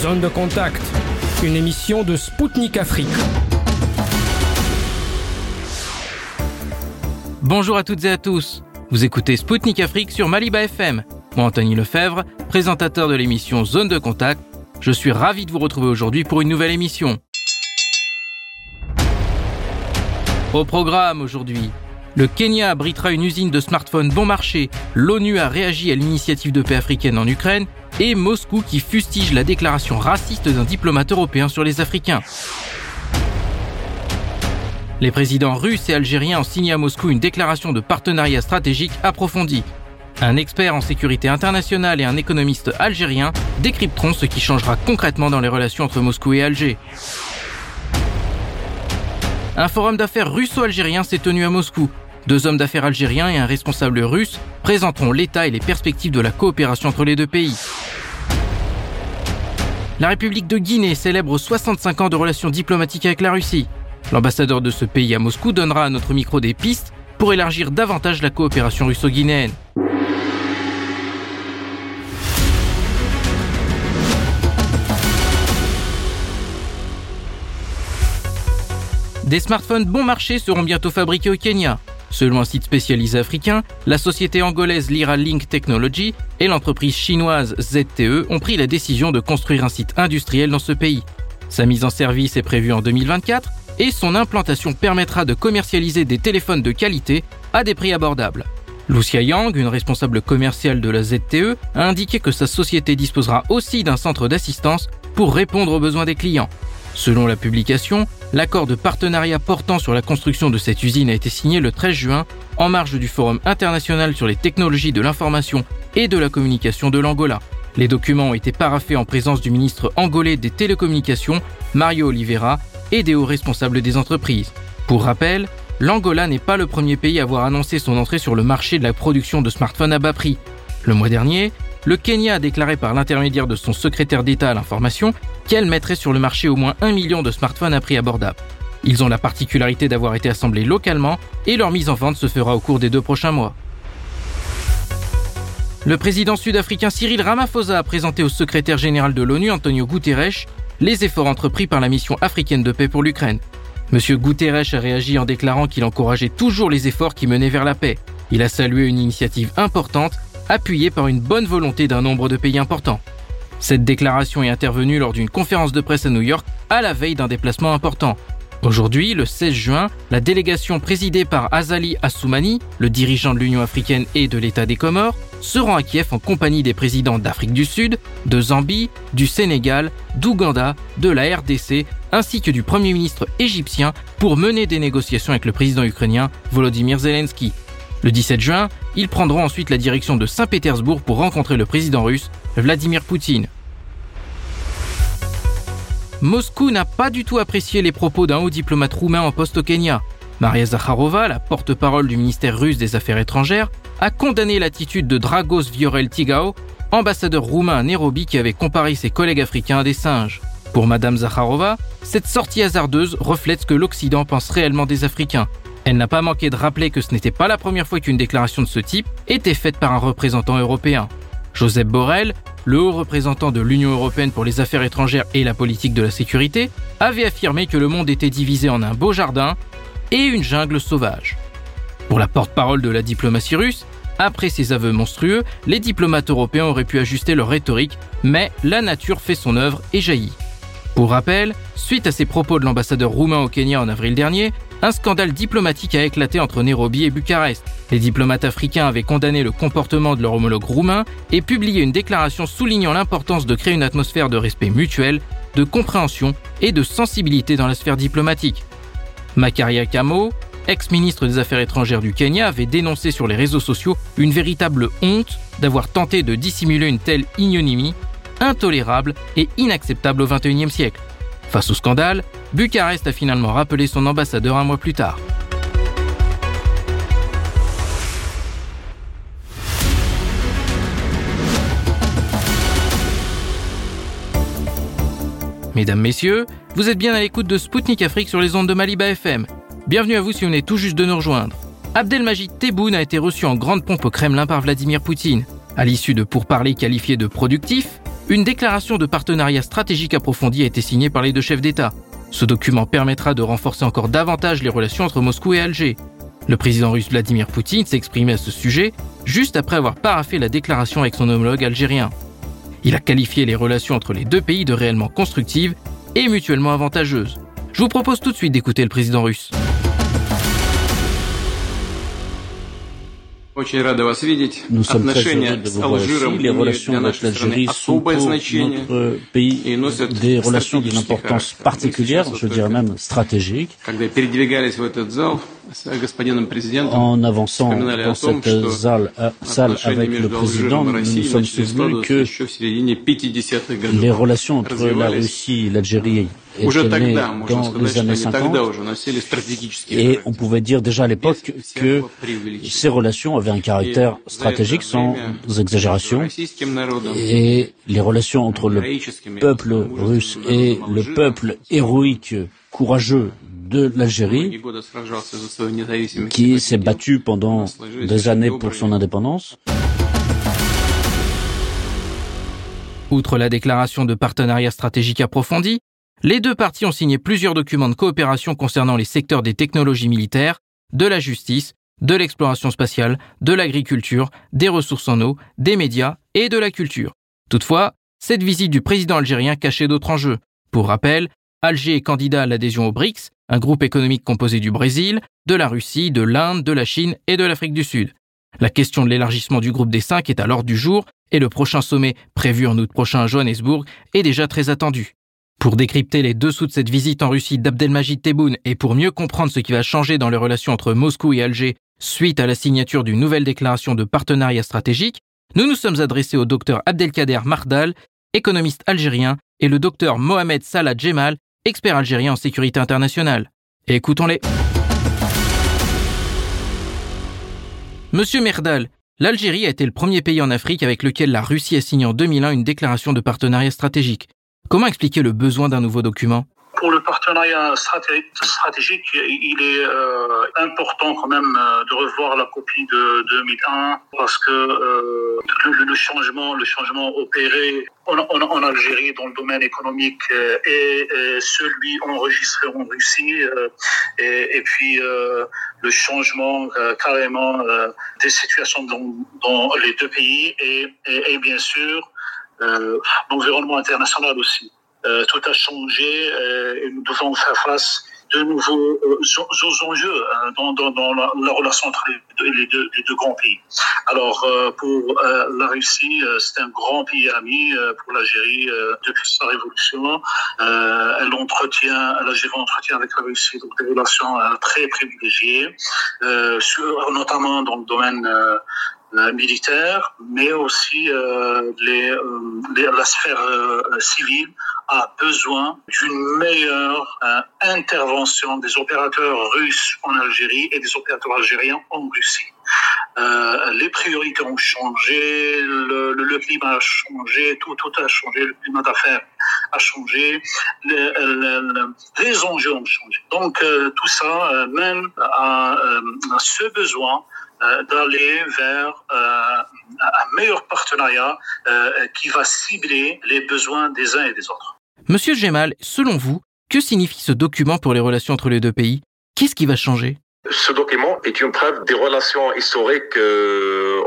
Zone de contact, une émission de Spoutnik Afrique. Bonjour à toutes et à tous. Vous écoutez Spoutnik Afrique sur Maliba FM. Moi, Anthony Lefebvre, présentateur de l'émission Zone de contact. Je suis ravi de vous retrouver aujourd'hui pour une nouvelle émission. Au programme aujourd'hui, le Kenya abritera une usine de smartphones bon marché, l'ONU a réagi à l'initiative de paix africaine en Ukraine, et Moscou qui fustige la déclaration raciste d'un diplomate européen sur les Africains. Les présidents russes et algériens ont signé à Moscou une déclaration de partenariat stratégique approfondie. Un expert en sécurité internationale et un économiste algérien décrypteront ce qui changera concrètement dans les relations entre Moscou et Alger. Un forum d'affaires russo-algérien s'est tenu à Moscou. Deux hommes d'affaires algériens et un responsable russe présenteront l'état et les perspectives de la coopération entre les deux pays. La République de Guinée célèbre 65 ans de relations diplomatiques avec la Russie. L'ambassadeur de ce pays à Moscou donnera à notre micro des pistes pour élargir davantage la coopération russo-guinéenne. Des smartphones bon marché seront bientôt fabriqués au Kenya. Selon un site spécialisé africain, la société angolaise Lira Link Technology et l'entreprise chinoise ZTE ont pris la décision de construire un site industriel dans ce pays. Sa mise en service est prévue en 2024 et son implantation permettra de commercialiser des téléphones de qualité à des prix abordables. Lucia Yang, une responsable commerciale de la ZTE, a indiqué que sa société disposera aussi d'un centre d'assistance pour répondre aux besoins des clients. Selon la publication, l'accord de partenariat portant sur la construction de cette usine a été signé le 13 juin en marge du Forum international sur les technologies de l'information et de la communication de l'Angola. Les documents ont été paraffés en présence du ministre angolais des télécommunications, Mario Oliveira, et des hauts responsables des entreprises. Pour rappel, l'Angola n'est pas le premier pays à avoir annoncé son entrée sur le marché de la production de smartphones à bas prix. Le mois dernier, le Kenya a déclaré par l'intermédiaire de son secrétaire d'État à l'information qu'elle mettrait sur le marché au moins un million de smartphones à prix abordable. Ils ont la particularité d'avoir été assemblés localement et leur mise en vente se fera au cours des deux prochains mois. Le président sud-africain Cyril Ramaphosa a présenté au secrétaire général de l'ONU Antonio Guterres les efforts entrepris par la mission africaine de paix pour l'Ukraine. Monsieur Guterres a réagi en déclarant qu'il encourageait toujours les efforts qui menaient vers la paix. Il a salué une initiative importante appuyée par une bonne volonté d'un nombre de pays importants. Cette déclaration est intervenue lors d'une conférence de presse à New York à la veille d'un déplacement important. Aujourd'hui, le 16 juin, la délégation présidée par Azali Assoumani, le dirigeant de l'Union africaine et de l'État des Comores, se rend à Kiev en compagnie des présidents d'Afrique du Sud, de Zambie, du Sénégal, d'Ouganda, de la RDC, ainsi que du Premier ministre égyptien pour mener des négociations avec le président ukrainien Volodymyr Zelensky. Le 17 juin, ils prendront ensuite la direction de Saint-Pétersbourg pour rencontrer le président russe, Vladimir Poutine. Moscou n'a pas du tout apprécié les propos d'un haut diplomate roumain en poste au Kenya. Maria Zakharova, la porte-parole du ministère russe des Affaires étrangères, a condamné l'attitude de Dragos Viorel Tigao, ambassadeur roumain à Nairobi qui avait comparé ses collègues africains à des singes. Pour Madame Zakharova, cette sortie hasardeuse reflète ce que l'Occident pense réellement des Africains, elle n'a pas manqué de rappeler que ce n'était pas la première fois qu'une déclaration de ce type était faite par un représentant européen. Joseph Borrell, le haut représentant de l'Union européenne pour les affaires étrangères et la politique de la sécurité, avait affirmé que le monde était divisé en un beau jardin et une jungle sauvage. Pour la porte-parole de la diplomatie russe, après ces aveux monstrueux, les diplomates européens auraient pu ajuster leur rhétorique, mais la nature fait son œuvre et jaillit. Pour rappel, suite à ces propos de l'ambassadeur roumain au Kenya en avril dernier, un scandale diplomatique a éclaté entre Nairobi et Bucarest. Les diplomates africains avaient condamné le comportement de leur homologue roumain et publié une déclaration soulignant l'importance de créer une atmosphère de respect mutuel, de compréhension et de sensibilité dans la sphère diplomatique. Makaria Kamo, ex-ministre des Affaires étrangères du Kenya, avait dénoncé sur les réseaux sociaux une véritable honte d'avoir tenté de dissimuler une telle ignominie, intolérable et inacceptable au XXIe siècle. Face au scandale, Bucarest a finalement rappelé son ambassadeur un mois plus tard. Mesdames, Messieurs, vous êtes bien à l'écoute de Spoutnik Afrique sur les ondes de Maliba FM. Bienvenue à vous si vous venez tout juste de nous rejoindre. Abdelmajid Tebboune a été reçu en grande pompe au Kremlin par Vladimir Poutine. À l'issue de pourparlers qualifiés de productifs, une déclaration de partenariat stratégique approfondie a été signée par les deux chefs d'État. Ce document permettra de renforcer encore davantage les relations entre Moscou et Alger. Le président russe Vladimir Poutine s'est exprimé à ce sujet juste après avoir paraffé la déclaration avec son homologue algérien. Il a qualifié les relations entre les deux pays de réellement constructives et mutuellement avantageuses. Je vous propose tout de suite d'écouter le président russe. Nous sommes très heureux de vous voir ici. Les relations avec l'Algérie sont pour notre pays des relations d'une importance particulière, je dirais même stratégique. En avançant dans cette salle, salle avec le président, nous nous sommes souvenus que les relations entre la Russie et l'Algérie étaient nées dans les années 50 et on pouvait dire déjà à l'époque que ces relations avaient un caractère stratégique sans exagération. et les relations entre le peuple russe et le peuple héroïque, courageux de l'Algérie, qui s'est battu pendant des années pour son indépendance. Outre la déclaration de partenariat stratégique approfondi, les deux parties ont signé plusieurs documents de coopération concernant les secteurs des technologies militaires, de la justice, de l'exploration spatiale, de l'agriculture, des ressources en eau, des médias et de la culture. Toutefois, cette visite du président algérien cachait d'autres enjeux. Pour rappel, Alger est candidat à l'adhésion au BRICS, un groupe économique composé du Brésil, de la Russie, de l'Inde, de la Chine et de l'Afrique du Sud. La question de l'élargissement du groupe des cinq est à l'ordre du jour et le prochain sommet, prévu en août prochain à Johannesburg, est déjà très attendu. Pour décrypter les dessous de cette visite en Russie d'Abdelmajid Tebboune et pour mieux comprendre ce qui va changer dans les relations entre Moscou et Alger suite à la signature d'une nouvelle déclaration de partenariat stratégique, nous nous sommes adressés au docteur Abdelkader Mardal, économiste algérien, et le docteur Mohamed Salah Djemal, expert algérien en sécurité internationale. Écoutons-les. Monsieur Merdal, l'Algérie a été le premier pays en Afrique avec lequel la Russie a signé en 2001 une déclaration de partenariat stratégique. Comment expliquer le besoin d'un nouveau document? Pour le partenariat stratégique, il est euh, important quand même euh, de revoir la copie de 2001 parce que euh, le, changement, le changement opéré en, Algérie dans le domaine économique est, celui enregistré en Russie et, puis le changement carrément des situations dans, dans, les deux pays et, et bien sûr l'environnement international aussi. Euh, tout a changé euh, et nous devons faire face de nouveaux euh, enjeux hein, dans, dans, dans la, relation entre les deux, les deux, grands pays. Alors, pour la Russie, c'est un grand pays ami. pour l'Algérie, depuis sa révolution, elle entretient, l'Algérie entretient avec la Russie donc des relations très privilégiées, notamment dans le domaine euh, militaire, mais aussi euh, les, euh, la sphère civile a besoin d'une meilleure intervention des opérateurs russes en Algérie et des opérateurs algériens en Russie. Euh, les priorités ont changé, le, le, climat a changé, tout, tout a changé, le climat d'affaires a changé, les, les, enjeux ont changé. Donc tout ça mène à, à ce besoin euh, d'aller vers euh, un meilleur partenariat euh, qui va cibler les besoins des uns et des autres. Monsieur Gemal, selon vous, que signifie ce document pour les relations entre les deux pays? Qu'est-ce qui va changer? Ce document est une preuve des relations historiques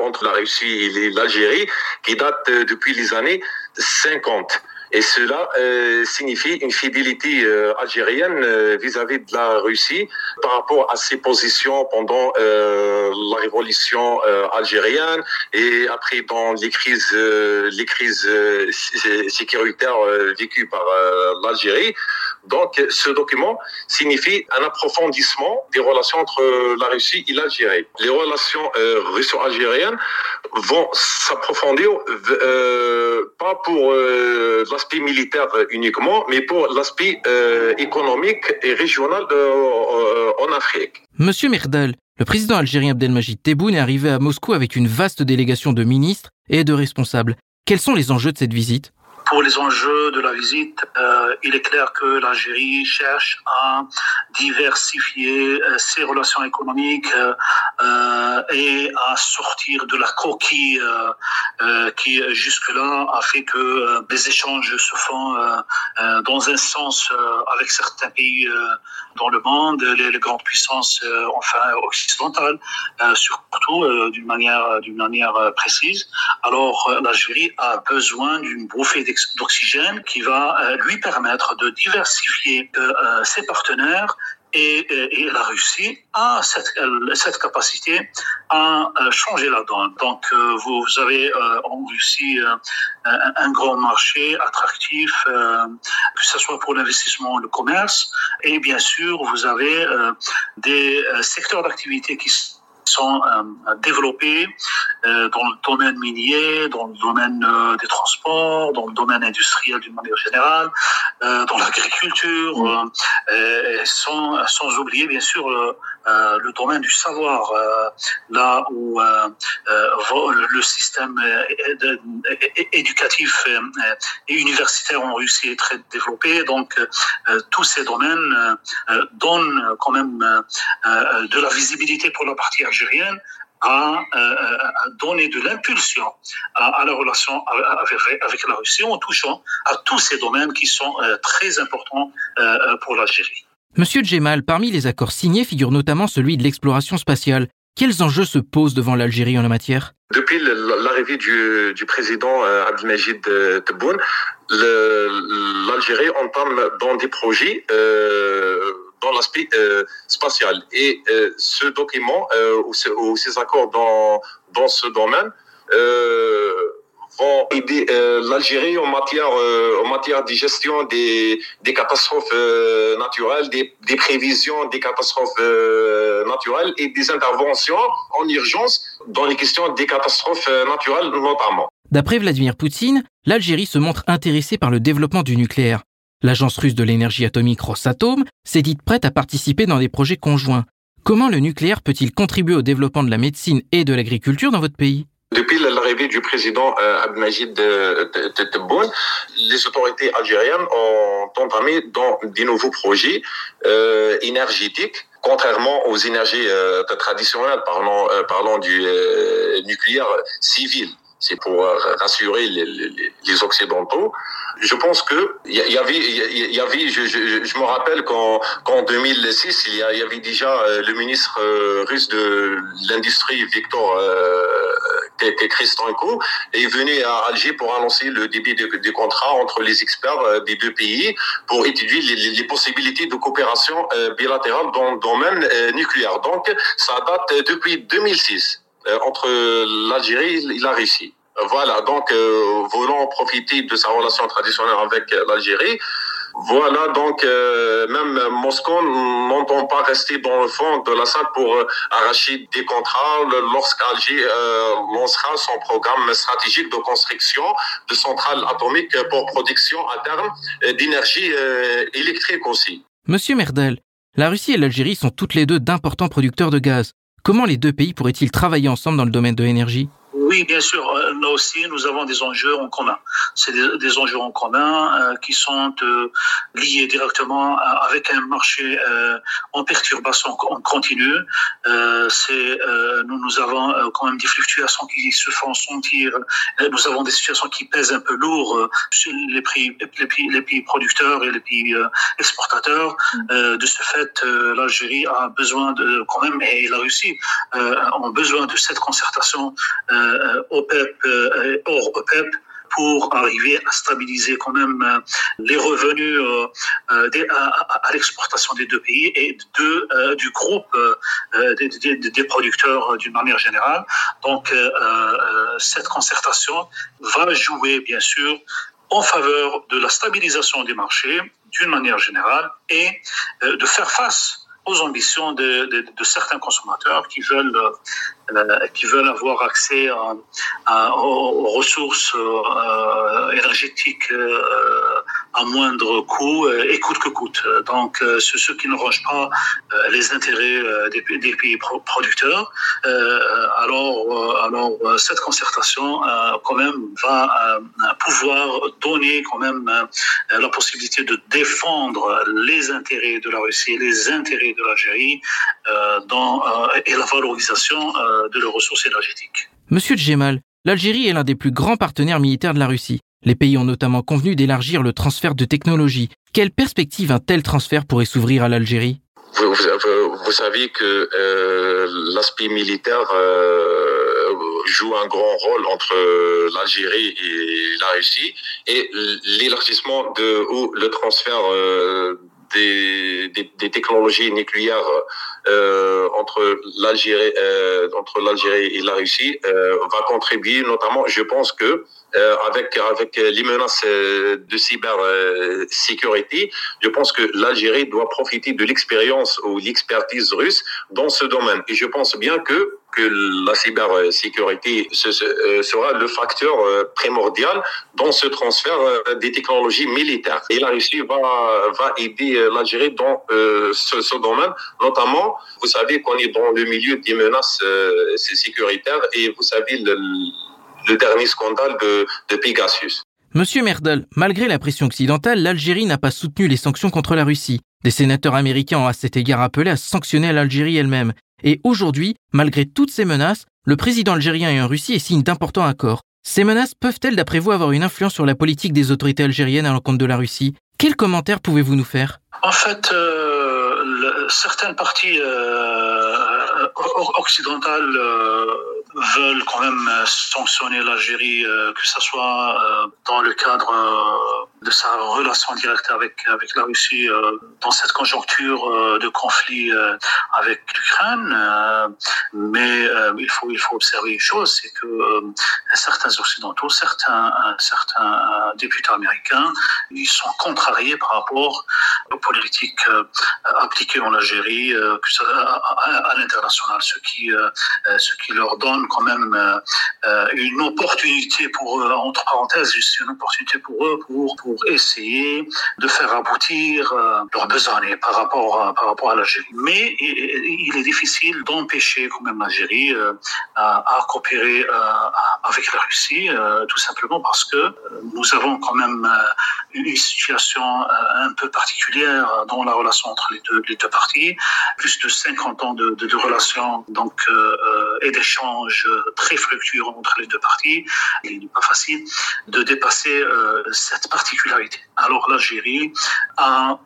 entre la Russie et l'Algérie qui datent depuis les années 50. Et cela euh, signifie une fidélité euh, algérienne euh, vis-à-vis de la Russie par rapport à ses positions pendant la révolution algérienne et après dans les crises, les crises sécuritaires vécues par l'Algérie. Donc, ce document signifie un approfondissement des relations entre la Russie et l'Algérie. Les relations russo-algériennes vont s'approfondir pas pour l'aspect militaire uniquement, mais pour l'aspect euh, économique et régional euh, en Afrique. Monsieur Merdal, le président algérien Abdelmajid Tebboune est arrivé à Moscou avec une vaste délégation de ministres et de responsables. Quels sont les enjeux de cette visite? Pour les enjeux de la visite, euh, il est clair que l'Algérie cherche à diversifier euh, ses relations économiques euh, et à sortir de la coquille qui jusque-là a fait que des échanges se font dans un sens avec certains pays dans le monde, les, grandes puissances enfin occidentales, surtout d'une manière d'une manière précise. Alors l'Algérie a besoin d'une bouffée d'oxygène qui va euh, lui permettre de diversifier euh, euh, ses partenaires et, la Russie a cette, cette capacité à changer la donne. Donc, vous, avez en Russie un, grand marché attractif, que ce soit pour l'investissement, le commerce, et bien sûr, vous avez des secteurs d'activité qui sont euh, développés euh, dans le domaine minier, dans le domaine euh, des transports, dans le domaine industriel d'une manière générale, dans l'agriculture, sans, sans oublier bien sûr le domaine du savoir, là où le système éducatif et universitaire en Russie est très développé. Donc tous ces domaines donnent quand même de la visibilité pour la partie algérienne à, euh, donner de l'impulsion à, la relation avec, la Russie en touchant à tous ces domaines qui sont euh, très importants euh, pour l'Algérie. Monsieur Djemal, parmi les accords signés figure notamment celui de l'exploration spatiale. Quels enjeux se posent devant l'Algérie en la matière? Depuis l'arrivée du, président Abdelmajid Tebboune, l'Algérie entame dans des projets dans l'aspect euh, spatial. Et euh, ce document euh, ou, ces accords dans ce domaine vont aider l'Algérie en matière en matière de gestion des, catastrophes naturelles, des, des, prévisions des catastrophes naturelles et des interventions en urgence dans les questions des catastrophes naturelles notamment. D'après Vladimir Poutine, l'Algérie se montre intéressée par le développement du nucléaire. L'agence russe de l'énergie atomique Rosatom s'est dite prête à participer dans des projets conjoints. Comment le nucléaire peut-il contribuer au développement de la médecine et de l'agriculture dans votre pays? Depuis l'arrivée du président euh, Abdelmajid euh, Tebboune, les autorités algériennes ont entamé dans des nouveaux projets euh, énergétiques contrairement aux énergies traditionnelles, parlant, parlant du nucléaire civil c'est pour euh, rassurer les, les, les, Occidentaux. Je pense que il y, avait, il y avait, je, je, je me rappelle qu'en 2006, il y, avait déjà euh, le ministre euh, russe de l'industrie, Victor Kristenko, est venu à Alger pour annoncer le début des contrats entre les experts des deux pays pour étudier les, les possibilités de coopération bilatérale dans le domaine nucléaire. Donc, ça date depuis 2006. Euh, entre l'Algérie et la Russie. Voilà, donc euh, voulant profiter de sa relation traditionnelle avec l'Algérie, voilà, donc euh, même Moscou n'entend pas rester dans le fond de la salle pour euh, arracher des contrats lorsqu'Alger euh, lancera son programme stratégique de construction de centrales atomiques pour production à terme d'énergie électrique aussi. Monsieur Merdel, la Russie et l'Algérie sont toutes les deux d'importants producteurs de gaz. Comment les deux pays pourraient-ils travailler ensemble dans le domaine de l'énergie? Oui, bien sûr. Euh, là aussi, nous avons des enjeux en commun. C'est des, enjeux en commun euh, qui sont euh, liés directement avec un marché en perturbation en continu. c'est nous, nous avons quand même des fluctuations qui se font sentir. nous avons des situations qui pèsent un peu lourd sur les prix, les pays producteurs et les pays exportateurs. Mm. de ce fait, l'Algérie a besoin de quand même et la Russie ont besoin de cette concertation. Euh, OPEP euh, hors OPEP pour arriver à stabiliser quand même euh, les revenus à, l'exportation des deux pays et de, du groupe des, producteurs d'une manière générale. Donc cette concertation va jouer bien sûr en faveur de la stabilisation des marchés d'une manière générale et de faire face aux ambitions de, de, de, certains consommateurs qui veulent, euh, qui veulent avoir accès à, aux, ressources euh, énergétiques euh, à moindre coût et coûte que coûte. Donc, ce, ce qui ne range pas les intérêts des, pays producteurs, alors, alors cette concertation quand même va pouvoir donner quand même la possibilité de défendre les intérêts de la Russie, les intérêts de l'Algérie et la valorisation de leurs ressources énergétiques. Monsieur Djemal, l'Algérie est l'un des plus grands partenaires militaires de la Russie. Les pays ont notamment convenu d'élargir le transfert de technologies. Quelle perspective un tel transfert pourrait s'ouvrir à l'Algérie? Vous, savez que euh, l'aspect militaire euh, joue un grand rôle entre l'Algérie et la Russie et l'élargissement ou le transfert euh, des, technologies nucléaires entre l'Algérie et la Russie va contribuer notamment je pense que euh, avec avec les menaces euh, de cybersécurité je pense que l'Algérie doit profiter de l'expérience ou l'expertise russe dans ce domaine et je pense bien que que la cybersécurité euh, sera le facteur euh, primordial dans ce transfert euh, des technologies militaires. Et la Russie va, va aider l'Algérie dans ce, ce, domaine, notamment, vous savez qu'on est dans le milieu des menaces sécuritaires et vous savez le, le dernier scandale de, de Pegasus. Monsieur Merdel, malgré la pression occidentale, l'Algérie n'a pas soutenu les sanctions contre la Russie. Des sénateurs américains ont à cet égard appelé à sanctionner l'Algérie elle-même. Et aujourd'hui, malgré toutes ces menaces, le président algérien et en Russie est signe d'importants accords. Ces menaces peuvent-elles, d'après vous, avoir une influence sur la politique des autorités algériennes à l'encontre de la Russie? Quels commentaires pouvez-vous nous faire? En fait, euh, certaines parties euh, occidentales euh, veulent quand même sanctionner l'Algérie, que ce soit dans le cadre de sa relation directe avec avec la Russie euh, dans cette conjoncture euh, de conflit euh, avec l'Ukraine. mais il faut il faut observer une chose, c'est que certains occidentaux, certains certains députés américains, ils sont contrariés par rapport aux politiques appliquées en Algérie à, l'international, ce qui ce qui leur donne quand même une opportunité pour eux, entre parenthèses, une opportunité pour eux pour, pour pour essayer de faire aboutir euh, leurs besoins par rapport par rapport à l'Algérie. Mais il est difficile d'empêcher quand même l'Algérie euh, à, coopérer euh, avec la Russie, tout simplement parce que nous avons quand même une situation un peu particulière dans la relation entre les deux, les deux parties, plus de 50 ans de, de, de relations donc et d'échanges très fructueux entre les deux parties. Il n'est pas facile de dépasser cette particularité alors l'Algérie a,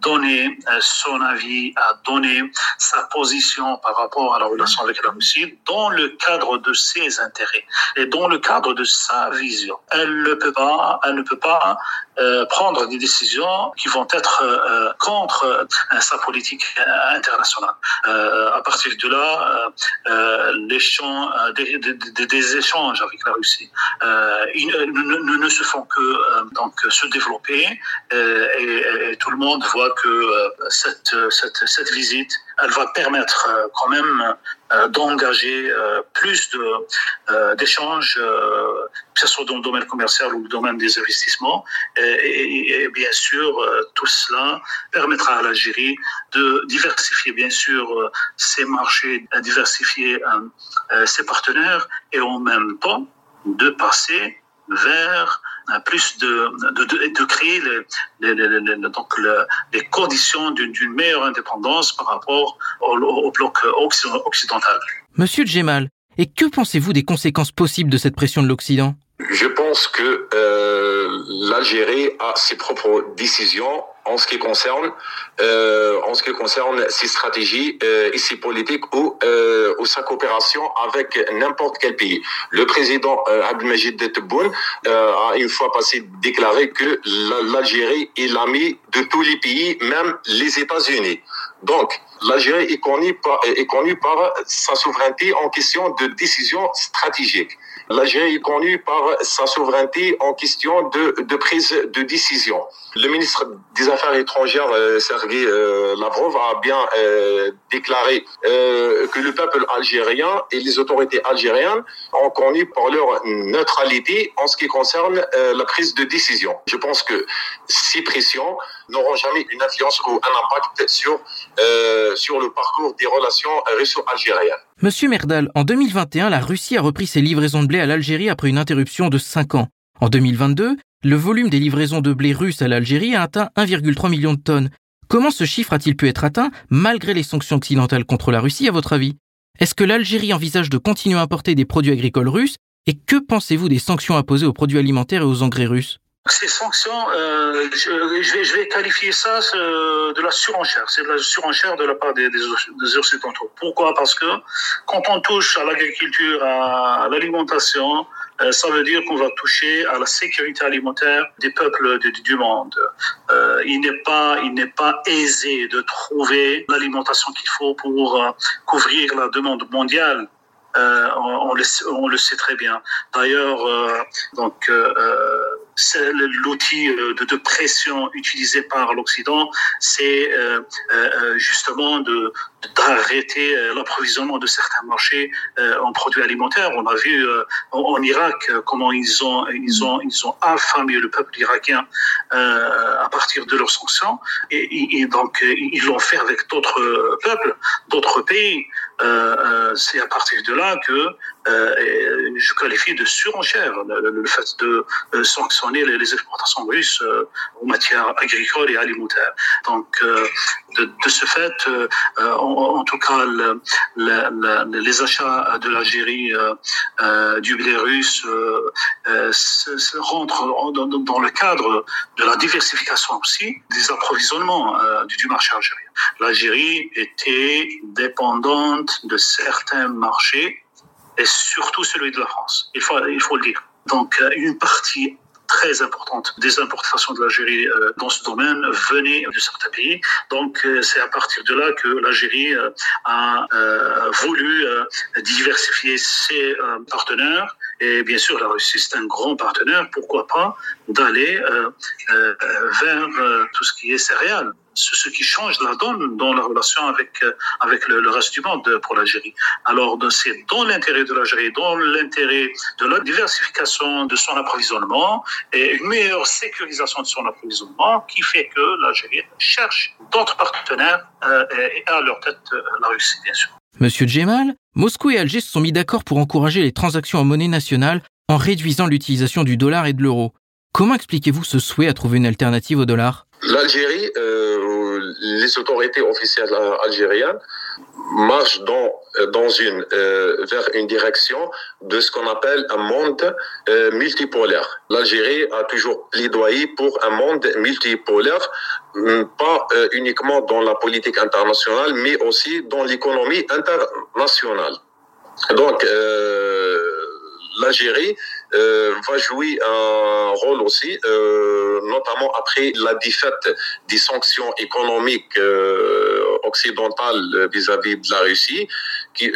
donné euh, son avis, a donné sa position par rapport à la relation avec la Russie dans le cadre de ses intérêts et dans le cadre de sa vision. Elle ne peut pas, elle ne peut pas euh, prendre des décisions qui vont être euh, contre sa politique internationale. à partir de là, les champs des, échanges avec la Russie ne, ne, se font que donc se euh, et, tout le monde voit que euh, cette, cette, cette visite elle va permettre euh, quand même d'engager plus d'échanges, que ce soit dans le domaine commercial ou le domaine des investissements. Et, et bien sûr, tout cela permettra à l'Algérie de diversifier bien sûr ses marchés, diversifier ses partenaires et en même temps de passer vers plus de, de, de créer les, les, les, donc les conditions d'une meilleure indépendance par rapport au, au, bloc occidental. Monsieur Djemal, et que pensez-vous des conséquences possibles de cette pression de l'Occident? Je pense que euh, l'Algérie a ses propres décisions en ce qui concerne euh, en ce qui concerne ses stratégies euh, et ses politiques ou, euh, ou sa coopération avec n'importe quel pays. Le président euh, Abdelmajid Tebboune euh, a une fois passé déclaré que l'Algérie est l'ami de tous les pays, même les États-Unis. Donc, l'Algérie est connue par, est connue par sa souveraineté en question de décision stratégique. L'Algérie est connue par sa souveraineté en question de, de prise de décision. Le ministre des Affaires étrangères, euh, Sergei euh, Lavrov, a bien euh, déclaré que le peuple algérien et les autorités algériennes ont connu par leur neutralité en ce qui concerne la prise de décision. Je pense que ces pressions n'auront jamais une influence ou un impact sur, sur le parcours des relations russo-algériennes. Monsieur Merdal, en 2021, la Russie a repris ses livraisons de blé à l'Algérie après une interruption de 5 ans. En 2022, le volume des livraisons de blé russe à l'Algérie a atteint 1,3 million de tonnes. Comment ce chiffre a-t-il pu être atteint malgré les sanctions occidentales contre la Russie, à votre avis? Est-ce que l'Algérie envisage de continuer à importer des produits agricoles russes? Et que pensez-vous des sanctions imposées aux produits alimentaires et aux engrais russes? Ces sanctions, euh, je, vais, qualifier ça euh, de la surenchère. C'est de la surenchère de la part des Occidentaux. Pourquoi? Parce que quand on touche à l'agriculture, à, l'alimentation, euh, ça veut dire qu'on va toucher à la sécurité alimentaire des peuples du, monde. Euh, il n'est pas, il n'est pas aisé de trouver l'alimentation qu'il faut pour euh, couvrir la demande mondiale on, le, sait très bien. D'ailleurs, donc l'outil de, pression utilisé par l'Occident, c'est justement de d'arrêter l'approvisionnement de certains marchés en produits alimentaires. On a vu en, Irak comment ils ont ils ont ils ont affamé le peuple irakien à partir de leurs sanctions et, donc ils l'ont fait avec d'autres peuples, d'autres pays. c'est à partir de là que euh, je qualifie de surenchère le, fait de euh, sanctionner les, exportations russes euh, en matière agricole et alimentaire. Donc, de, ce fait, en, tout cas, les achats de l'Algérie du blé russe rentrent dans, le cadre de la diversification aussi des approvisionnements du marché algérien. L'Algérie était dépendante de certains marchés et surtout celui de la France. Il faut, il faut le dire. Donc, euh, une partie très importante des importations de l'Algérie euh, dans ce domaine venait de certains pays. Donc euh, c'est à partir de là que l'Algérie a voulu diversifier ses partenaires. Et bien sûr, la Russie, c'est un grand partenaire. Pourquoi pas d'aller vers tout ce qui est céréales ce qui change la donne dans la relation avec, euh, avec le, reste du monde pour l'Algérie. Alors, c'est dans l'intérêt de l'Algérie, dans l'intérêt de la diversification de son approvisionnement et une meilleure sécurisation de son approvisionnement qui fait que l'Algérie cherche d'autres partenaires euh, et à leur tête euh, la Russie, bien sûr. Monsieur Djemal, Moscou et Alger se sont mis d'accord pour encourager les transactions en monnaie nationale en réduisant l'utilisation du dollar et de l'euro. Comment expliquez-vous ce souhait à trouver une alternative au dollar? L'Algérie, euh, les autorités officielles algériennes marchent dans, dans une, euh, vers une direction de ce qu'on appelle un monde euh, multipolaire. L'Algérie a toujours plaidoyé pour un monde multipolaire, hum, pas euh, uniquement dans la politique internationale, mais aussi dans l'économie internationale. Donc, euh, l'Algérie euh, va jouer un rôle aussi, euh, notamment après la défaite des sanctions économiques euh, occidentales vis-à-vis de la Russie, qui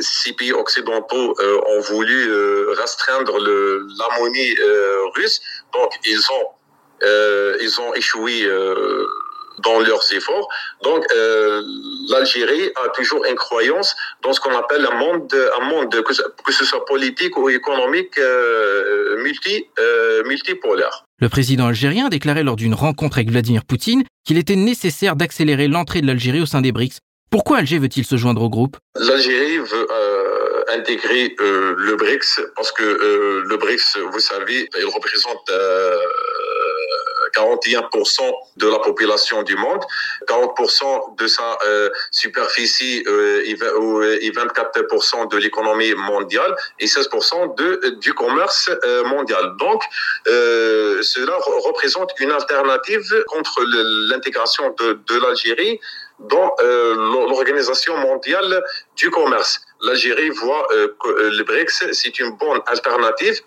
ces pays occidentaux ont voulu restreindre le, russe, donc ils ont ils ont échoué dans leurs efforts. Donc, euh, l'Algérie a toujours une croyance dans ce qu'on appelle un monde, un monde que, ce soit politique ou économique euh, multi, euh, multipolaire. Le président algérien a déclaré lors d'une rencontre avec Vladimir Poutine qu'il était nécessaire d'accélérer l'entrée de l'Algérie au sein des BRICS. Pourquoi Alger veut-il se joindre au groupe? L'Algérie veut euh, intégrer euh, le BRICS parce que le BRICS, vous savez, il représente 41% de la population du monde, 40% de sa euh, superficie euh, et 24% de l'économie mondiale et 16% de, du commerce euh, mondial. Donc, euh, cela représente une alternative contre l'intégration de, l'Algérie dans euh, l'Organisation mondiale du commerce. L'Algérie voit que le BRICS, c'est une bonne alternative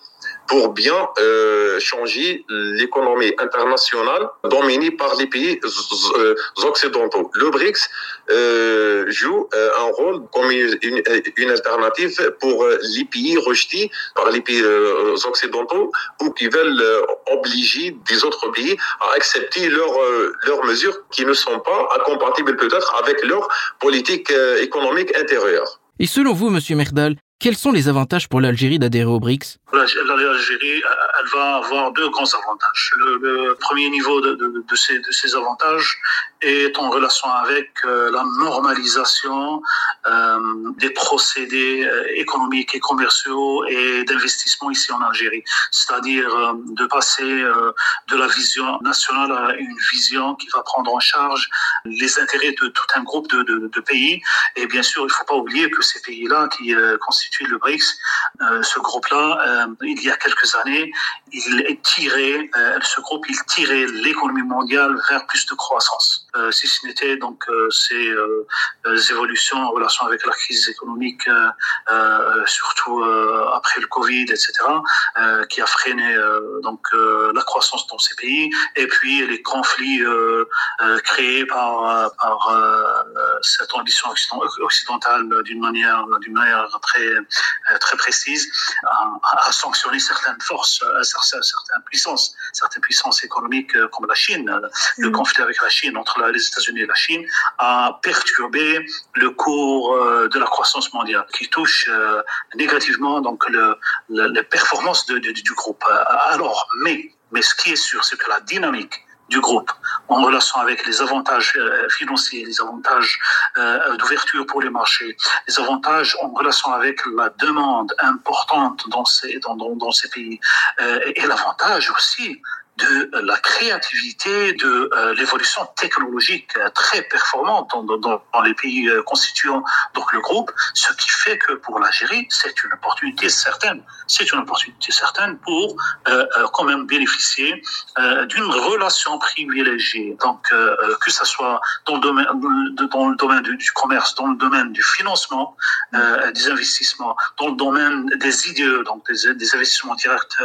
pour bien euh, changer l'économie internationale dominée par les pays euh, occidentaux. Le BRICS euh, joue euh, un rôle comme une, alternative pour les pays rejetés par les pays occidentaux ou qui veulent obliger des autres pays à accepter leurs leurs mesures qui ne sont pas incompatibles peut-être avec leur politique économique intérieure. Et selon vous, Monsieur Merdal, quels sont les avantages pour l'Algérie d'adhérer au BRICS? L'Algérie, elle va avoir deux grands avantages. Le, premier niveau de, ces, avantages est en relation avec euh, la normalisation euh, des procédés euh, économiques et commerciaux et d'investissement ici en Algérie. C'est-à-dire de passer de la vision nationale à une vision qui va prendre en charge les intérêts de tout un groupe de pays. Et bien sûr, il ne faut pas oublier que ces pays-là qui constituent le BRICS, ce groupe-là, il y a quelques années, il tirait, ce groupe, il tirait l'économie mondiale vers plus de croissance. Euh, si ce n'était donc euh, ces euh, évolutions en relation avec la crise économique, surtout après le Covid, etc., qui a freiné donc la croissance dans ces pays, et puis les conflits créés par, cette ambition occidentale d'une manière très, très précise, à, sanctionner certaines forces, certaines puissances, certaines puissances économiques comme la Chine. Le mm. conflit avec la Chine entre la les États-Unis et la Chine, a perturbé le cours euh, de la croissance mondiale, qui touche euh, négativement donc le, les performances du groupe. Euh, alors, mais, mais ce qui est sûr, c'est que la dynamique du groupe en relation avec les avantages financiers, les avantages d'ouverture pour les marchés, les avantages en relation avec la demande importante dans ces, dans, dans, dans ces pays et l'avantage aussi de la créativité, de euh, l'évolution technologique euh, très performante dans, les pays euh, constituant donc le groupe, ce qui fait que pour l'Algérie, c'est une opportunité certaine. C'est une opportunité certaine pour euh, quand même bénéficier d'une relation privilégiée. Donc que ce soit dans le domaine, dans le domaine du, commerce, dans le domaine du financement, des investissements, dans le domaine des idées, donc des investissements directs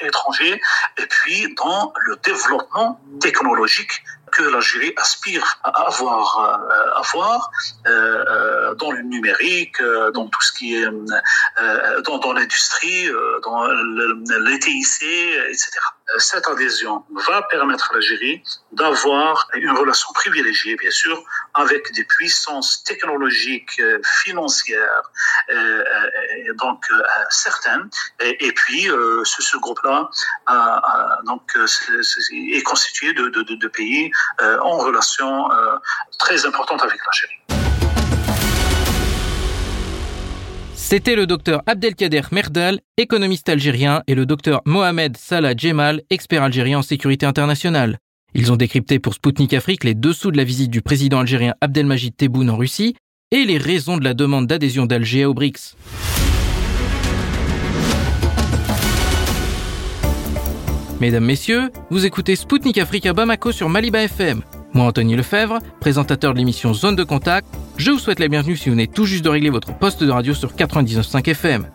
étrangers, et puis dans le développement technologique que l'Algérie aspire à avoir, euh, à avoir euh, euh, dans le numérique, dans tout ce qui est dans, dans l'industrie, dans les TIC, etc. Cette adhésion va permettre à l'Algérie d'avoir une relation privilégiée, bien sûr, avec des puissances technologiques, financières, donc certaines. Et, puis, ce, groupe-là donc est, constitué de, de, pays euh, en relation euh, très importante avec l'Algérie. C'était le docteur Abdelkader Merdal, économiste algérien, et le docteur Mohamed Salah Djemal, expert algérien en sécurité internationale. Ils ont décrypté pour Sputnik Afrique les dessous de la visite du président algérien Abdelmajid Tebboune en Russie et les raisons de la demande d'adhésion d'Alger au BRICS. Mesdames, Messieurs, vous écoutez Spoutnik Afrique à Bamako sur Maliba FM. Moi, Anthony Lefebvre, présentateur de l'émission Zone de Contact, je vous souhaite la bienvenue si vous venez tout juste de régler votre poste de radio sur 99.5 FM.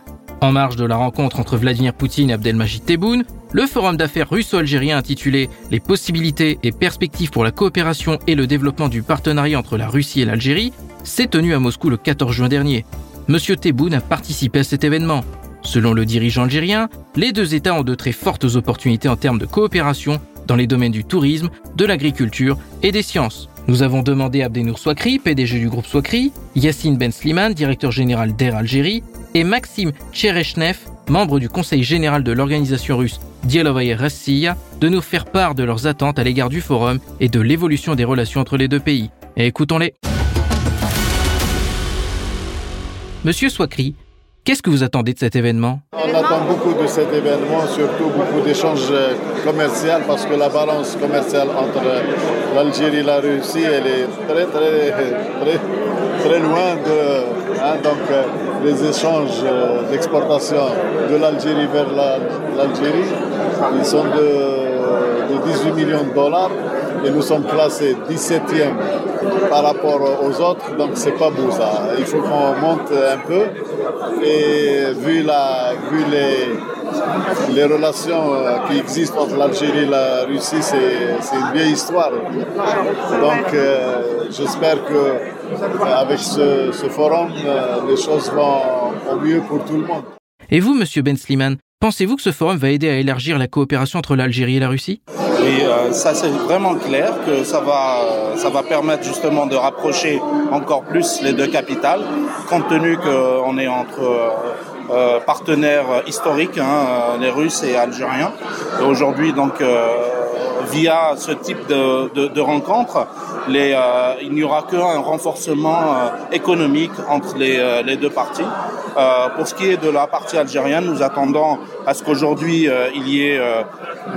En marge de la rencontre entre Vladimir Poutine et Abdelmajid Tebboune, le forum d'affaires russo-algérien intitulé Les possibilités et perspectives pour la coopération et le développement du partenariat entre la Russie et l'Algérie s'est tenu à Moscou le 14 juin dernier. Monsieur Tebboune a participé à cet événement. Selon le dirigeant algérien, les deux États ont de très fortes opportunités en termes de coopération dans les domaines du tourisme, de l'agriculture et des sciences. Nous avons demandé à Abdenour Swakri, PDG du groupe Swakri, Yassine Ben Sliman, directeur général d'Air Algérie, et Maxime Tcherechnev, membre du conseil général de l'organisation russe Dielovaya Rossiya, de nous faire part de leurs attentes à l'égard du forum et de l'évolution des relations entre les deux pays. écoutons-les. Monsieur Swakri, Qu'est-ce que vous attendez de cet événement? On attend beaucoup de cet événement, surtout beaucoup d'échanges commerciaux, parce que la balance commerciale entre l'Algérie et la Russie, elle est très, très, très, très loin de. Hein, donc, les échanges d'exportation de l'Algérie vers l'Algérie, ils sont de 18 millions de dollars et nous sommes classés 17e par rapport aux autres, donc c'est pas beau ça. Il faut qu'on monte un peu et vu, la, vu les, les relations euh, qui existent entre l'Algérie et la Russie, c'est une vieille histoire. Donc euh, j'espère que avec ce, forum, les choses vont au mieux pour tout le monde. Et vous, Monsieur Ben Sliman, pensez-vous que ce forum va aider à élargir la coopération entre l'Algérie et la Russie? Et ça, c'est vraiment clair que ça va, ça va permettre justement de rapprocher encore plus les deux capitales, compte tenu qu'on est entre euh, partenaires historiques, hein, euh, les Russes et Algériens. Et aujourd'hui, donc, euh, via ce type de, de, rencontre, euh, il n'y aura qu'un renforcement euh, économique entre les, euh, deux parties. pour ce qui est de la partie algérienne, nous attendons à ce qu'aujourd'hui il y ait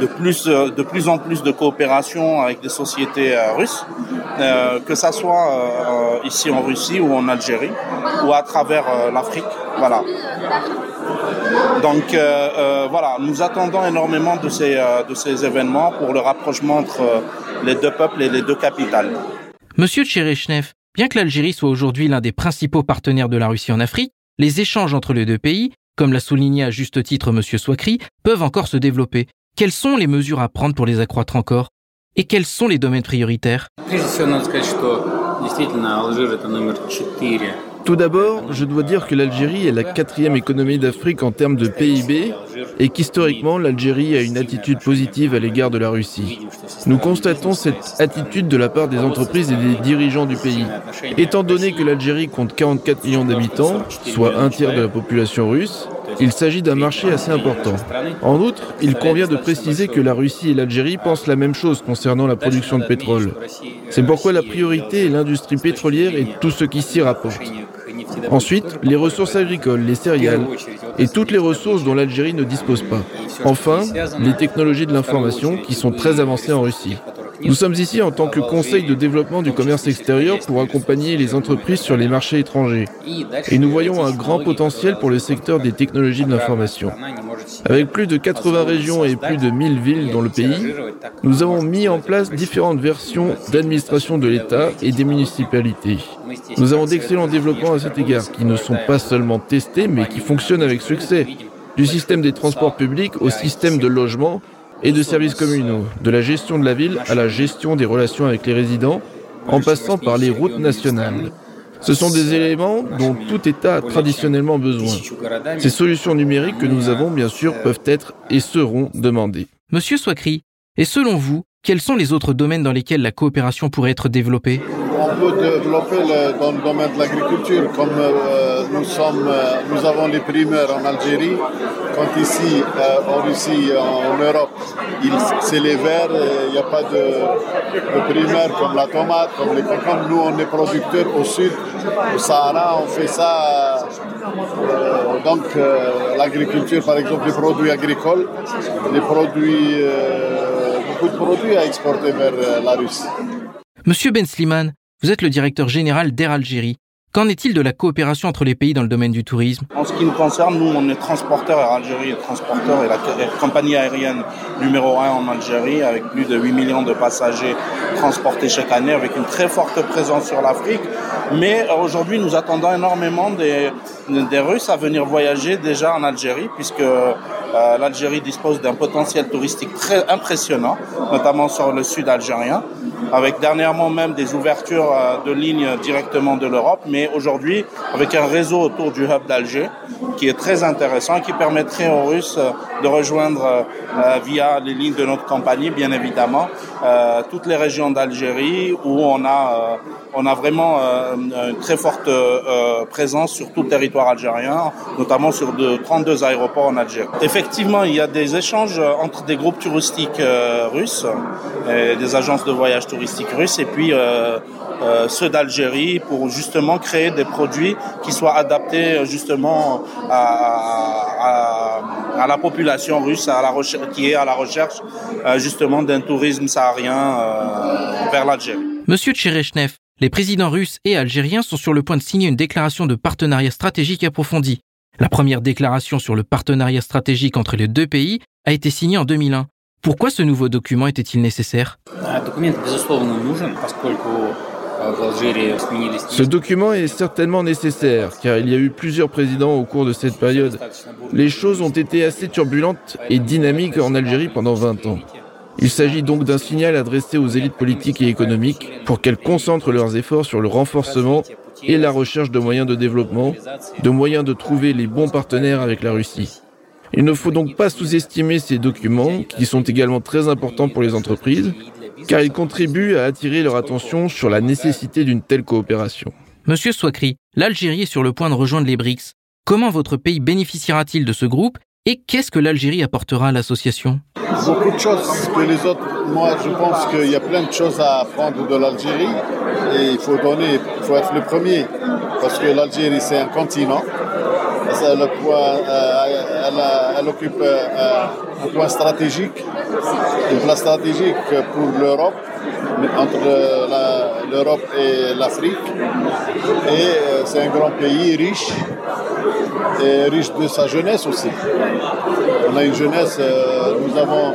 de plus, de plus en plus de coopération avec des sociétés russes, que ça soit ici en Russie ou en Algérie ou à travers l'Afrique. Voilà. Donc euh, euh, voilà, nous attendons énormément de ces, euh, de ces événements pour le rapprochement entre les deux peuples et les deux capitales. Monsieur Tcherechnev, bien que l'Algérie soit aujourd'hui l'un des principaux partenaires de la Russie en Afrique, les échanges entre les deux pays, comme l'a souligné à juste titre Monsieur Swakri, peuvent encore se développer. Quelles sont les mesures à prendre pour les accroître encore? Et quels sont les domaines prioritaires? Tout d'abord, je dois dire que l'Algérie est la quatrième économie d'Afrique en termes de PIB et qu'historiquement, l'Algérie a une attitude positive à l'égard de la Russie. Nous constatons cette attitude de la part des entreprises et des dirigeants du pays. Étant donné que l'Algérie compte 44 millions d'habitants, soit un tiers de la population russe, il s'agit d'un marché assez important. En outre, il convient de préciser que la Russie et l'Algérie pensent la même chose concernant la production de pétrole. C'est pourquoi la priorité est l'industrie pétrolière et tout ce qui s'y rapporte. Ensuite, les ressources agricoles, les céréales et toutes les ressources dont l'Algérie ne dispose pas. Enfin, les technologies de l'information qui sont très avancées en Russie. Nous sommes ici en tant que Conseil de développement du commerce extérieur pour accompagner les entreprises sur les marchés étrangers. Et nous voyons un grand potentiel pour le secteur des technologies de l'information. Avec plus de 80 régions et plus de 1000 villes dans le pays, nous avons mis en place différentes versions d'administration de l'État et des municipalités. Nous avons d'excellents développements à cet égard qui ne sont pas seulement testés mais qui fonctionnent avec succès. Du système des transports publics au système de logement et de services communaux, de la gestion de la ville à la gestion des relations avec les résidents, en passant par les routes nationales. Ce sont des éléments dont tout État a traditionnellement besoin. Ces solutions numériques que nous avons, bien sûr, peuvent être et seront demandées. Monsieur Swakri, et selon vous, quels sont les autres domaines dans lesquels la coopération pourrait être développée? On peut développer dans le domaine de l'agriculture, comme euh, nous, sommes, euh, nous avons les primeurs en Algérie, quand ici, euh, en Russie, en, Europe, c'est les verts, il n'y a pas de, de primeurs comme la tomate, comme les concombres. Nous, on est producteurs au sud, au Sahara, on fait ça. donc, l'agriculture, par exemple, les produits agricoles, les produits beaucoup de produits à exporter vers la Russie. Monsieur Ben Sliman, vous êtes le directeur général d'Air Algérie. Qu'en est-il de la coopération entre les pays dans le domaine du tourisme? En ce qui nous concerne, nous, on est transporteur. Air Algérie est transporteur et la compagnie aérienne numéro un en Algérie, avec plus de 8 millions de passagers transportés chaque année, avec une très forte présence sur l'Afrique. Mais euh, aujourd'hui, nous attendons énormément des, des Russes à venir voyager déjà en Algérie, puisque euh, l'Algérie dispose d'un potentiel touristique très impressionnant, notamment sur le sud algérien, avec dernièrement même des ouvertures euh, de lignes directement de l'Europe, mais aujourd'hui avec un réseau autour du hub d'Alger qui est très intéressant qui permettrait aux Russes euh, de rejoindre euh, via les lignes de notre compagnie, bien évidemment, toutes les régions d'Algérie où on a on a vraiment une très forte présence sur tout le territoire algérien, notamment sur de 32 aéroports en Algérie. Effectivement, il y a des échanges entre des groupes touristiques russes et des agences de voyage touristiques russes et puis euh, euh, ceux d'Algérie pour justement créer des produits qui soient adaptés justement à, la population russe à la qui est à la recherche euh, justement d'un tourisme saharien vers l'Algérie. Monsieur Tcherechnev, les présidents russes et algériens sont sur le point de signer une déclaration de partenariat stratégique approfondi. La première déclaration sur le partenariat stratégique entre les deux pays a été signée en 2001. Pourquoi ce nouveau document était-il nécessaire? Ce document est certainement nécessaire, car il y a eu plusieurs présidents au cours de cette période. Les choses ont été assez turbulentes et dynamiques en Algérie pendant 20 ans. Il s'agit donc d'un signal adressé aux élites politiques et économiques pour qu'elles concentrent leurs efforts sur le renforcement et la recherche de moyens de développement, de moyens de trouver les bons partenaires avec la Russie. Il ne faut donc pas sous-estimer ces documents, qui sont également très importants pour les entreprises, car ils contribuent à attirer leur attention sur la nécessité d'une telle coopération. Monsieur Swakri, l'Algérie est sur le point de rejoindre les BRICS. Comment votre pays bénéficiera-t-il de ce groupe et qu'est-ce que l'Algérie apportera à l'association? Beaucoup de choses que les autres. Moi, je pense qu'il y a plein de choses à apprendre de l'Algérie. Et il faut donner, il faut être le premier. Parce que l'Algérie c'est un continent. Euh, elle, occupe euh, un point stratégique, une place stratégique pour l'Europe, entre l'Europe et l'Afrique. Et euh, c'est un grand pays riche, et riche de sa jeunesse aussi. On a une jeunesse, nous avons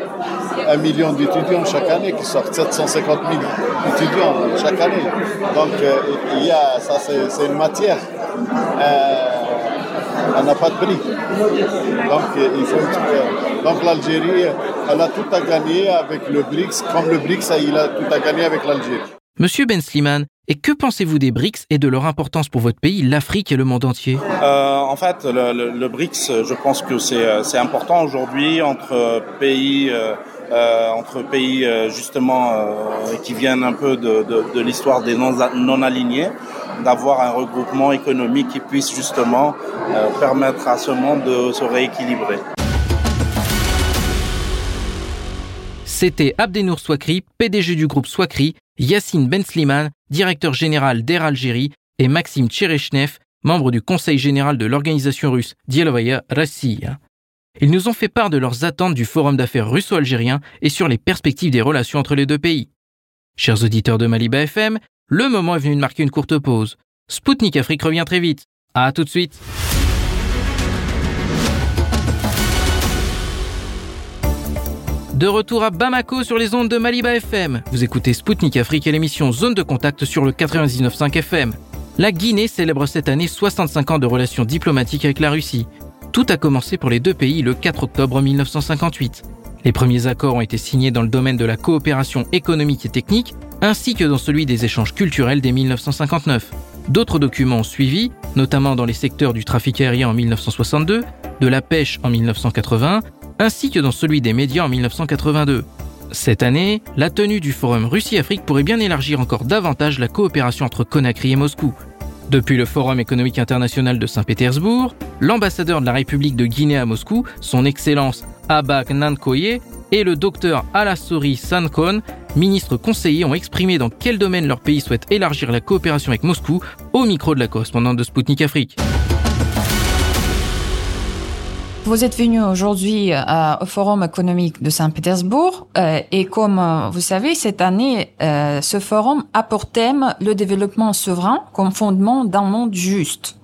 un million d'étudiants chaque année qui sortent, 750 000 étudiants chaque année. Donc il y a, ça c'est une matière elle n'a pas de prix. Donc, euh, il faut Donc l'Algérie, elle a tout à gagner avec le BRICS, comme le BRICS, il a tout à gagner avec l'Algérie. Monsieur Ben Sliman, et que pensez-vous des BRICS et de leur importance pour votre pays, l'Afrique et le monde entier? Euh, En fait, le, BRICS, je pense que c'est important aujourd'hui entre pays, euh, entre pays justement qui viennent un peu de, de l'histoire des non-alignés d'avoir un regroupement économique qui puisse justement euh, permettre à ce monde de se rééquilibrer. C'était Abdenour Swakri, PDG du groupe Swakri, Yassine Ben Sliman, directeur général d'Air Algérie, et Maxime Tcherechnev, membre du conseil général de l'organisation russe Dielovaya Rossiya. Ils nous ont fait part de leurs attentes du forum d'affaires russo-algérien et sur les perspectives des relations entre les deux pays. Chers auditeurs de Maliba FM, le moment est venu de marquer une courte pause. Spoutnik Afrique revient très vite. À tout de suite. De retour à Bamako sur les ondes de Maliba FM. Vous écoutez Spoutnik Afrique et l'émission Zone de contact sur le 99.5 FM. La Guinée célèbre cette année 65 ans de relations diplomatiques avec la Russie. Tout a commencé pour les deux pays le 4 octobre 1958. Les premiers accords ont été signés dans le domaine de la coopération économique et technique, ainsi que dans celui des échanges culturels dès 1959. D'autres documents ont suivi, notamment dans les secteurs du trafic aérien en 1962, de la pêche en 1980, ainsi que dans celui des médias en 1982. Cette année, la tenue du Forum Russie-Afrique pourrait bien élargir encore davantage la coopération entre Conakry et Moscou. Depuis le Forum économique international de Saint-Pétersbourg, l'ambassadeur de la République de Guinée à Moscou, son Excellence Abak Nankoye, et le docteur Alassori Sankon, ministre conseiller, ont exprimé dans quel domaine leur pays souhaite élargir la coopération avec Moscou au micro de la correspondante de Sputnik Afrique. Vous êtes venu aujourd'hui euh, au Forum économique de Saint-Pétersbourg euh, et comme euh, vous savez, cette année, ce forum a pour thème le développement souverain comme fondement d'un monde juste.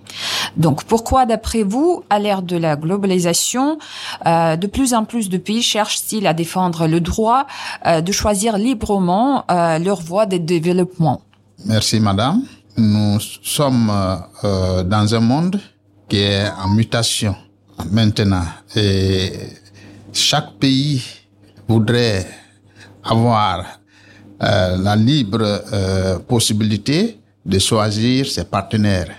Donc pourquoi, d'après vous, à l'ère de la globalisation, de plus en plus de pays cherchent-ils à défendre le droit de choisir librement leur voie de développement? Merci, Madame. Nous sommes dans un monde qui est en mutation maintenant. Et chaque pays voudrait avoir euh, la libre euh, possibilité de choisir ses partenaires,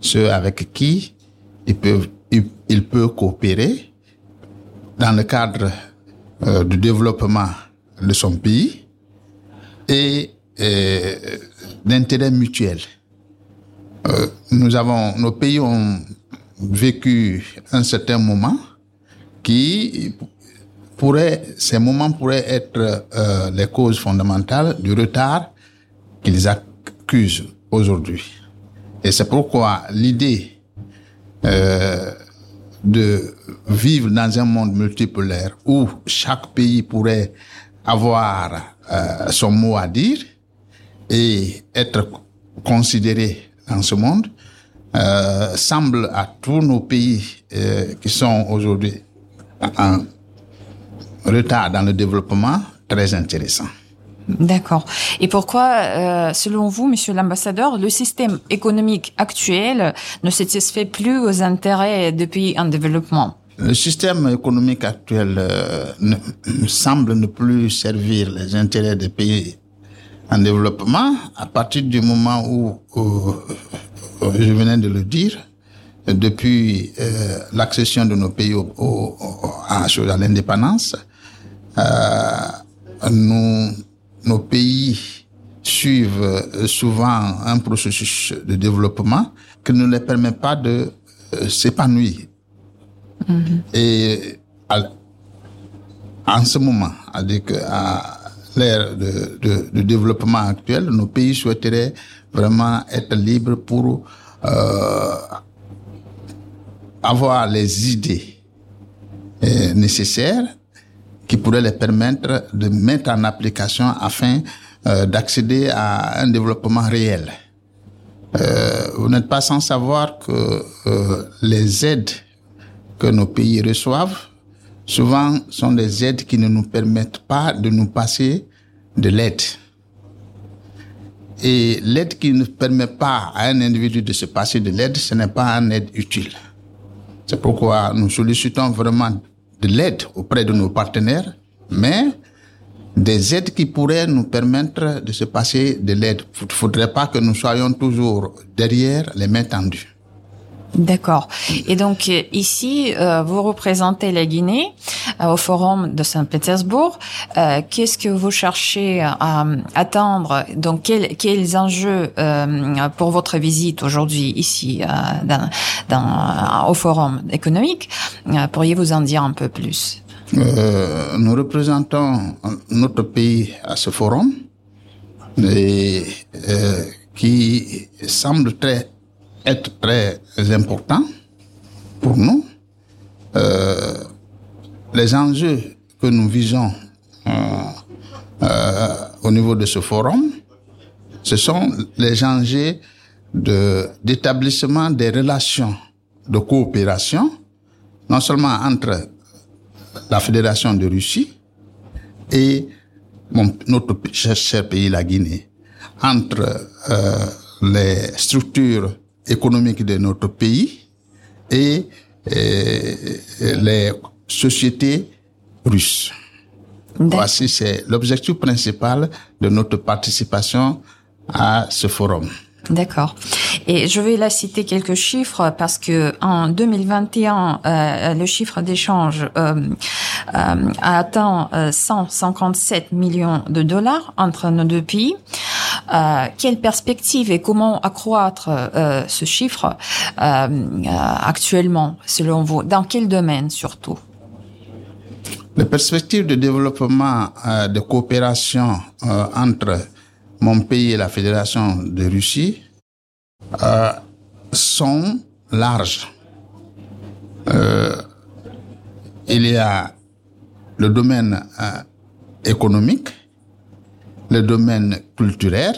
ceux avec qui il peut, coopérer dans le cadre euh, du développement de son pays et d'intérêt mutuel. nous avons, nos pays ont vécu un certain moment qui pourrait, ces moments pourraient être euh, les causes fondamentales du retard qu'ils accusent aujourd'hui. Et c'est pourquoi l'idée euh, de vivre dans un monde multipolaire où chaque pays pourrait avoir euh, son mot à dire et être considéré dans ce monde euh, semble à tous nos pays euh, qui sont aujourd'hui en retard dans le développement très intéressant. D'accord. Et pourquoi, euh, selon vous, Monsieur l'ambassadeur, le système économique actuel ne satisfait plus aux intérêts des pays en développement? Le système économique actuel euh, ne, semble ne plus servir les intérêts des pays en développement à partir du moment où, je venais de le dire, depuis euh, l'accession de nos pays au, au, à, à l'indépendance, euh, nous nos pays suivent euh, souvent un processus de développement qui ne les permet pas de euh, s'épanouir. Mm-hmm. Et en ce moment, à l'ère de, développement actuel, nos pays souhaiteraient vraiment être libres pour euh, avoir les idées nécessaires qui pourrait les permettre de mettre en application afin euh, d'accéder à un développement réel. Euh, vous n'êtes pas sans savoir que euh, les aides que nos pays reçoivent souvent sont des aides qui ne nous permettent pas de nous passer de l'aide. Et l'aide qui ne permet pas à un individu de se passer de l'aide, ce n'est pas une aide utile. C'est pourquoi nous sollicitons vraiment de l'aide auprès de nos partenaires, mais des aides qui pourraient nous permettre de se passer de l'aide. Il ne faudrait pas que nous soyons toujours derrière les mains tendues. D'accord. Et donc euh, ici, euh, vous représentez la Guinée euh, au Forum de Saint-Pétersbourg. Qu'est-ce que vous cherchez à attendre Donc quels, quels enjeux pour votre visite aujourd'hui ici dans, dans, au Forum économique? Pourriez-vous en dire un peu plus? Nous représentons notre pays à ce forum et qui semble très être très important pour nous. Euh, les enjeux que nous visons euh, euh, au niveau de ce forum, ce sont les enjeux de d'établissement des relations de coopération, non seulement entre la Fédération de Russie et notre cher, pays, la Guinée, entre les structures économique de notre pays et, les sociétés russes. Voici, c'est l'objectif principal de notre participation à ce forum. D'accord. Et je vais là citer quelques chiffres parce que en 2021, euh, le chiffre d'échange euh, euh, a atteint 157 millions de dollars entre nos deux pays. quelle perspective et comment accroître ce chiffre actuellement, selon vous? Dans quel domaine surtout? Les perspectives de développement de coopération entre mon pays et la Fédération de Russie euh, sont larges. Euh, il y a le domaine euh, économique, le domaine culturel,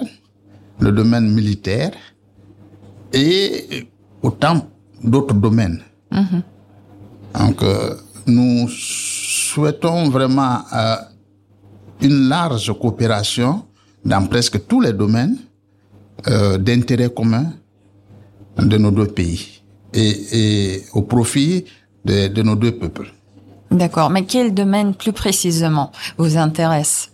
le domaine militaire et autant d'autres domaines. Mm-hmm. Donc, euh, nous souhaitons vraiment euh, une large coopération dans presque tous les domaines euh, d'intérêt commun de nos deux pays et, et au profit de, de, nos deux peuples. D'accord, mais quel domaine plus précisément vous intéresse?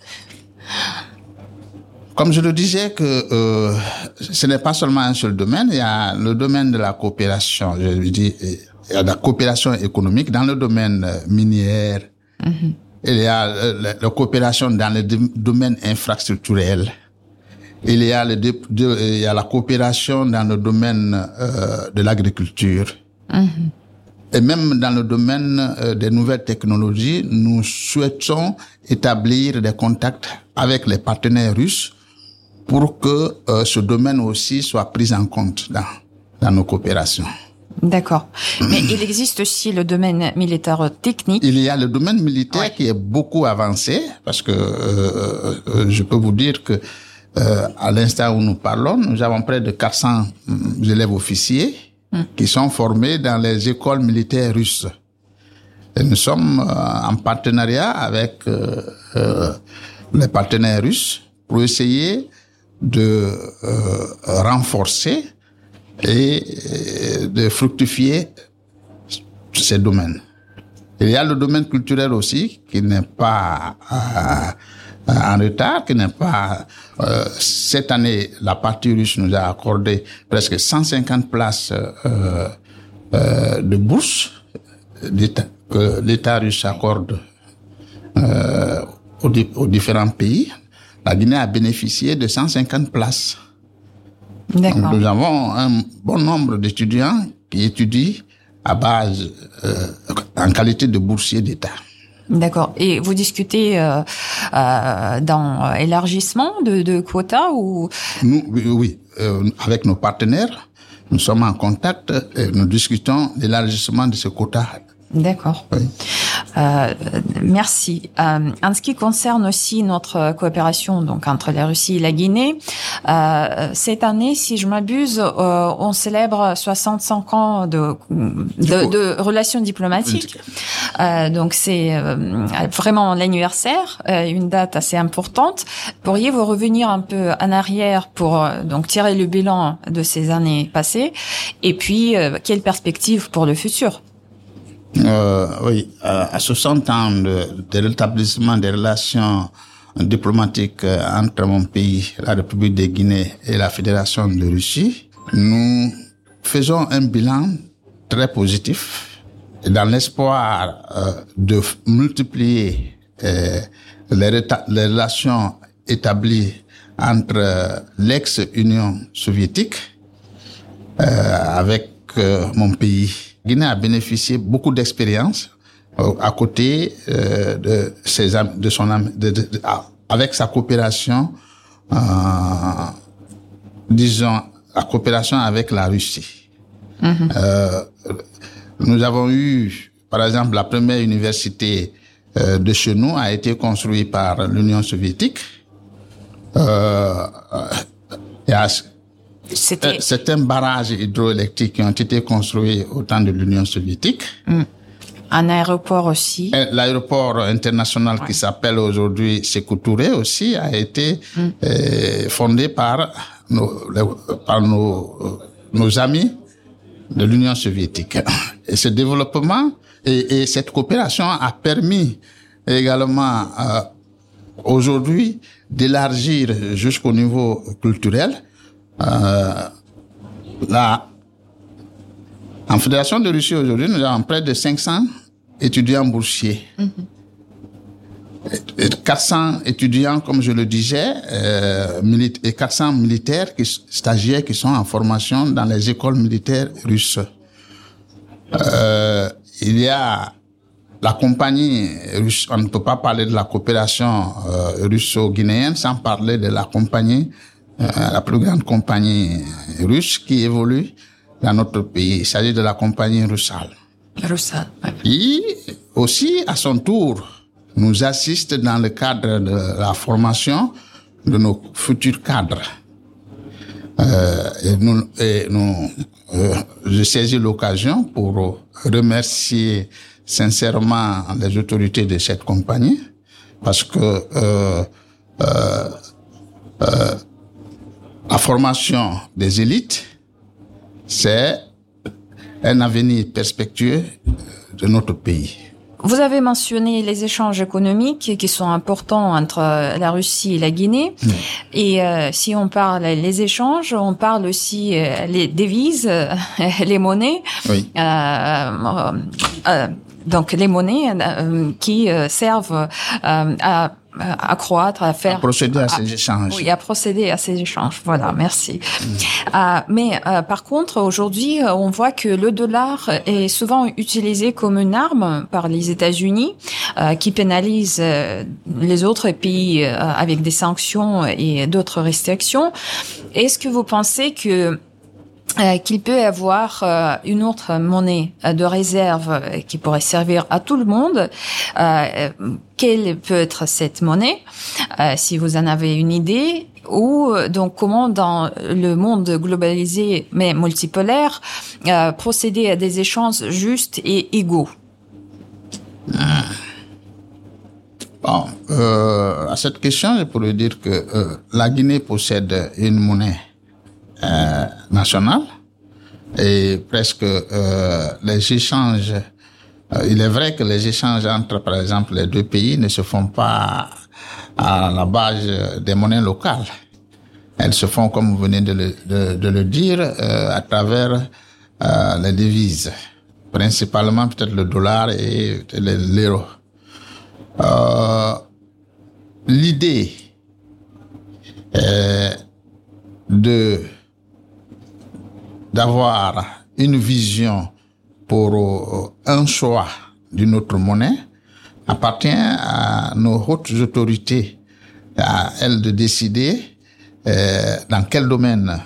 Comme je le disais, que euh, ce n'est pas seulement un seul domaine, il y a le domaine de la coopération, je dis, il y a la coopération économique dans le domaine minière, mm-hmm. Il y a euh, la, coopération dans le domaine infrastructurel. Il y a, le, il y a la coopération dans le domaine euh, de l'agriculture. Mm-hmm. Et même dans le domaine euh, des nouvelles technologies, nous souhaitons établir des contacts avec les partenaires russes pour que ce domaine aussi soit pris en compte dans, dans nos coopérations. D'accord. Mais il existe aussi le domaine militaire technique. Il y a le domaine militaire qui est beaucoup avancé parce que euh, euh, je peux vous dire que euh, à l'instant où nous parlons, nous avons près de 400 élèves officiers hum. qui sont formés dans les écoles militaires russes. Et nous sommes en partenariat avec les partenaires russes pour essayer de renforcer et de fructifier ces domaines. Il y a le domaine culturel aussi qui n'est pas en retard, qui n'est pas... Euh, cette année, la partie russe nous a accordé presque 150 places euh, euh, de bourse que l'État russe accorde euh, aux, aux, différents pays. La Guinée a bénéficié de 150 places. Nous avons un bon nombre d'étudiants qui étudient à base euh, en qualité de boursier d'État. D'accord. Et vous discutez euh, euh, dans élargissement de, de quotas ou? Nous, oui, euh, avec nos partenaires, nous sommes en contact et nous discutons l'élargissement de ce quota D'accord. Euh, merci. Euh, en ce qui concerne aussi notre coopération donc entre la Russie et la Guinée, euh, cette année, si je m'abuse, euh, on célèbre 65 ans de, de, de relations diplomatiques. Euh, donc c'est euh, vraiment l'anniversaire, une date assez importante. Pourriez-vous revenir un peu en arrière pour donc tirer le bilan de ces années passées? Et puis quelle perspective pour le futur? Euh, oui, à 60 ans de, de l'établissement des relations diplomatiques entre mon pays, la République de Guinée et la Fédération de Russie, nous faisons un bilan très positif dans l'espoir euh, de multiplier euh, les, les, relations établies entre l'ex-Union soviétique avec mon pays Guinée a bénéficié beaucoup d'expérience euh, à côté euh, de ses de son de, de, avec sa coopération euh, disons la coopération avec la Russie. Mm -hmm. euh, nous avons eu par exemple la première université euh, de chez nous a été construite par l'Union soviétique. Euh, et à, c'était certains barrages hydroélectriques qui ont été construits au temps de l'Union soviétique. Mm. Un aéroport aussi. L'aéroport international ouais. qui s'appelle aujourd'hui Sékou Touré aussi a été mm. euh, fondé par nos, par nos, nos amis de l'Union soviétique. Et ce développement et, et, cette coopération a permis également euh, aujourd'hui d'élargir jusqu'au niveau culturel euh, là, en Fédération de Russie aujourd'hui, nous avons près de 500 étudiants boursiers. Mm -hmm. et 400 étudiants, comme je le disais, euh, et 400 militaires, stagiaires qui sont en formation dans les écoles militaires russes. Euh, il y a la compagnie russe, on ne peut pas parler de la coopération euh, russo-guinéenne sans parler de la compagnie euh, la plus grande compagnie russe qui évolue dans notre pays. Il s'agit de la compagnie Russal. Russal. Qui aussi, à son tour, nous assiste dans le cadre de la formation de nos futurs cadres. Euh, et nous, et nous euh, je saisis l'occasion pour remercier sincèrement les autorités de cette compagnie parce que euh, euh, euh la formation des élites, c'est un avenir perspectueux de notre pays. Vous avez mentionné les échanges économiques qui sont importants entre la Russie et la Guinée. Mmh. Et euh, si on parle les échanges, on parle aussi euh, les devises, euh, les monnaies. Oui. donc les monnaies qui servent à accroître, à faire... À procéder à, ces échanges. Oui, à procéder à ces échanges. Voilà, merci. Euh, mais euh, par contre, aujourd'hui, on voit que le dollar est souvent utilisé comme une arme par les États-Unis, euh, qui pénalise les autres pays avec des sanctions et d'autres restrictions. Est-ce que vous pensez que euh, qu'il peut avoir euh, une autre monnaie euh, de réserve qui pourrait servir à tout le monde. quelle peut être cette monnaie, si vous en avez une idée, ou donc comment dans le monde globalisé mais multipolaire procéder à des échanges justes et égaux? Bon, euh, à cette question, je pourrais dire que euh, la Guinée possède une monnaie euh, nationale et presque euh, les échanges. Euh, il est vrai que les échanges entre, par exemple, les deux pays ne se font pas à la base des monnaies locales. Elles se font, comme vous venez de le, de, de le dire, euh, à travers les devises, principalement peut-être le dollar et l'euro. L'idée de d'avoir une vision pour euh, un choix d'une autre monnaie appartient à nos hautes autorités, à elles de décider euh, dans quel domaine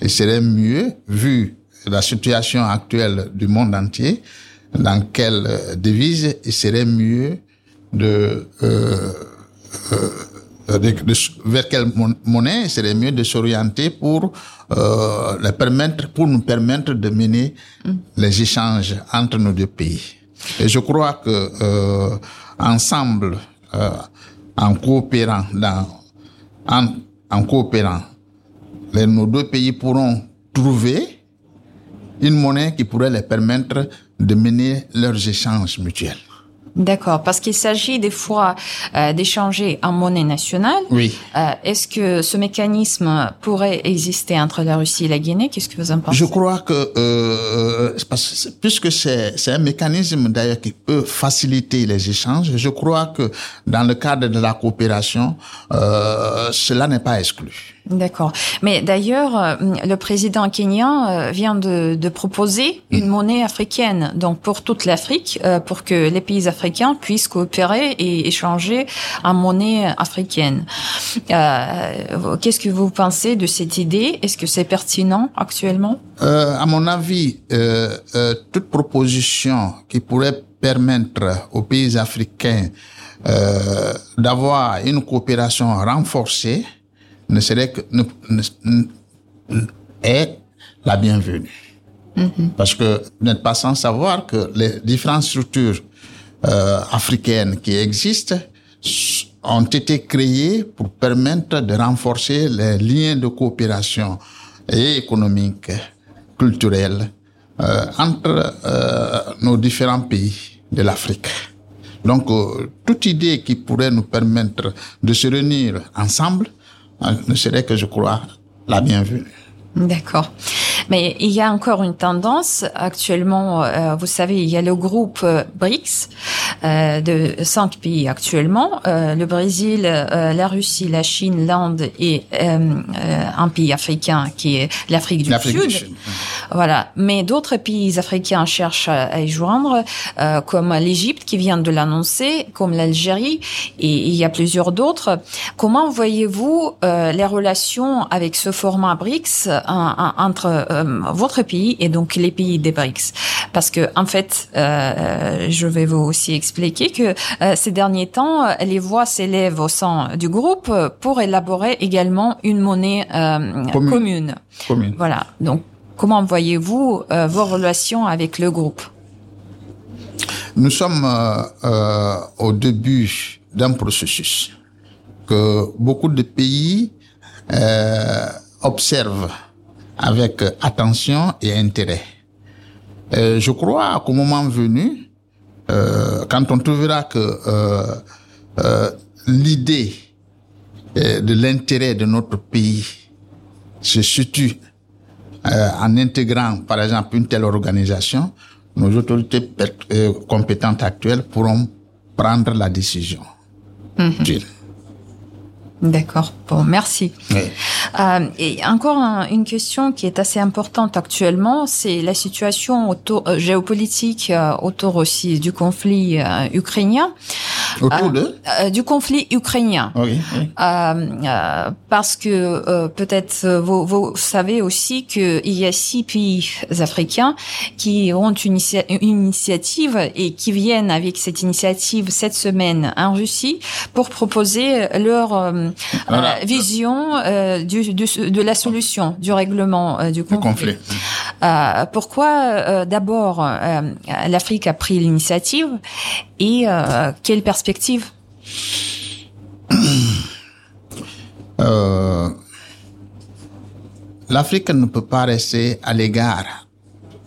il serait mieux, vu la situation actuelle du monde entier, dans quelle devise il serait mieux de, euh, de, de, vers quelle monnaie serait mieux de s'orienter pour euh, les permettre, pour nous permettre de mener mm. les échanges entre nos deux pays. Et je crois que euh, ensemble, euh, en coopérant, dans, en, en coopérant, les, nos deux pays pourront trouver une monnaie qui pourrait les permettre de mener leurs échanges mutuels. D'accord, parce qu'il s'agit des fois euh, d'échanger en monnaie nationale. Oui. Euh, Est-ce que ce mécanisme pourrait exister entre la Russie et la Guinée? Qu'est-ce que vous en pensez? Je crois que euh, parce, puisque c'est un mécanisme d'ailleurs qui peut faciliter les échanges, je crois que dans le cadre de la coopération, euh, cela n'est pas exclu. D'accord. Mais d'ailleurs, euh, le président kenyan euh, vient de, de proposer une monnaie africaine, donc pour toute l'Afrique, euh, pour que les pays africains puissent coopérer et échanger en monnaie africaine. Euh, Qu'est-ce que vous pensez de cette idée? Est-ce que c'est pertinent actuellement? Euh, À mon avis, euh, toute proposition qui pourrait permettre aux pays africains d'avoir une coopération renforcée ne serait que ne, ne, est la bienvenue. Mm -hmm. Parce que vous n'êtes pas sans savoir que les différentes structures euh, africaines qui existent ont été créées pour permettre de renforcer les liens de coopération et économique, culturelle euh, entre euh, nos différents pays de l'Afrique. Donc, euh, toute idée qui pourrait nous permettre de se réunir ensemble ne serait que, je crois, la bienvenue. D'accord. Mais il y a encore une tendance actuellement. Euh, vous savez, il y a le groupe euh, BRICS euh, de cinq pays actuellement euh, le Brésil, euh, la Russie, la Chine, l'Inde et un pays africain qui est l'Afrique du, Sud. du. Voilà. Mais d'autres pays africains cherchent à y joindre, comme l'Égypte qui vient de l'annoncer, comme l'Algérie, et il y a plusieurs d'autres. Comment voyez-vous les relations avec ce format BRICS entre votre pays et donc les pays des BRICS Parce que en fait, euh, je vais vous aussi expliquer que euh, ces derniers temps, les voix s'élèvent au sein du groupe pour élaborer également une monnaie euh, commune. commune. commune. Voilà. Donc, comment voyez-vous euh, vos relations avec le groupe? Nous sommes euh, au début d'un processus que beaucoup de pays observent avec attention et intérêt. Euh, je crois qu'au moment venu, euh, quand on trouvera que euh, euh l'idée euh, de l'intérêt de notre pays se situe euh, en intégrant, par exemple, une telle organisation, nos autorités compétentes actuelles pourront prendre la décision. Mm -hmm. D'accord. Bon, merci. Oui. Euh, et encore un, une question qui est assez importante actuellement, c'est la situation autour, euh, géopolitique euh, autour aussi du conflit euh, ukrainien. Autour de Du conflit ukrainien. Oui. oui. parce que peut-être vous, vous, savez aussi qu'il y a six pays africains qui ont une, une initiative et qui viennent avec cette initiative cette semaine en Russie pour proposer leur voilà. vision euh, du, du, de la solution du règlement euh, du conflit. conflit. Euh, pourquoi d'abord l'Afrique a pris l'initiative et quelle perspective euh, l'Afrique ne peut pas rester à l'égard,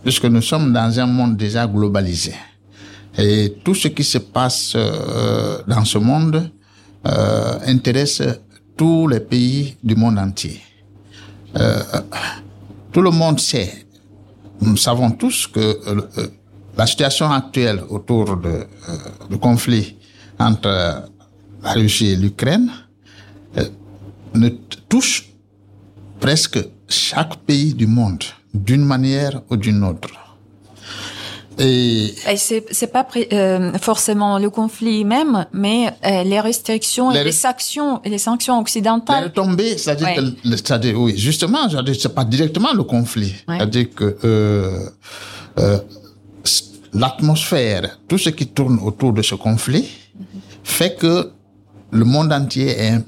puisque nous sommes dans un monde déjà globalisé. Et tout ce qui se passe euh, dans ce monde euh, intéresse tous les pays du monde entier. Tout le monde sait, nous savons tous que la situation actuelle autour du conflit entre la Russie et l'Ukraine ne touche presque chaque pays du monde d'une manière ou d'une autre. Et, et c'est pas euh, forcément le conflit même, mais euh, les restrictions les, et les sanctions, les sanctions occidentales. Les retombées, c'est-à-dire ouais. que, oui, justement, c'est pas directement le conflit. Ouais. C'est-à-dire que euh, euh, l'atmosphère, tout ce qui tourne autour de ce conflit. Fait que le monde entier est,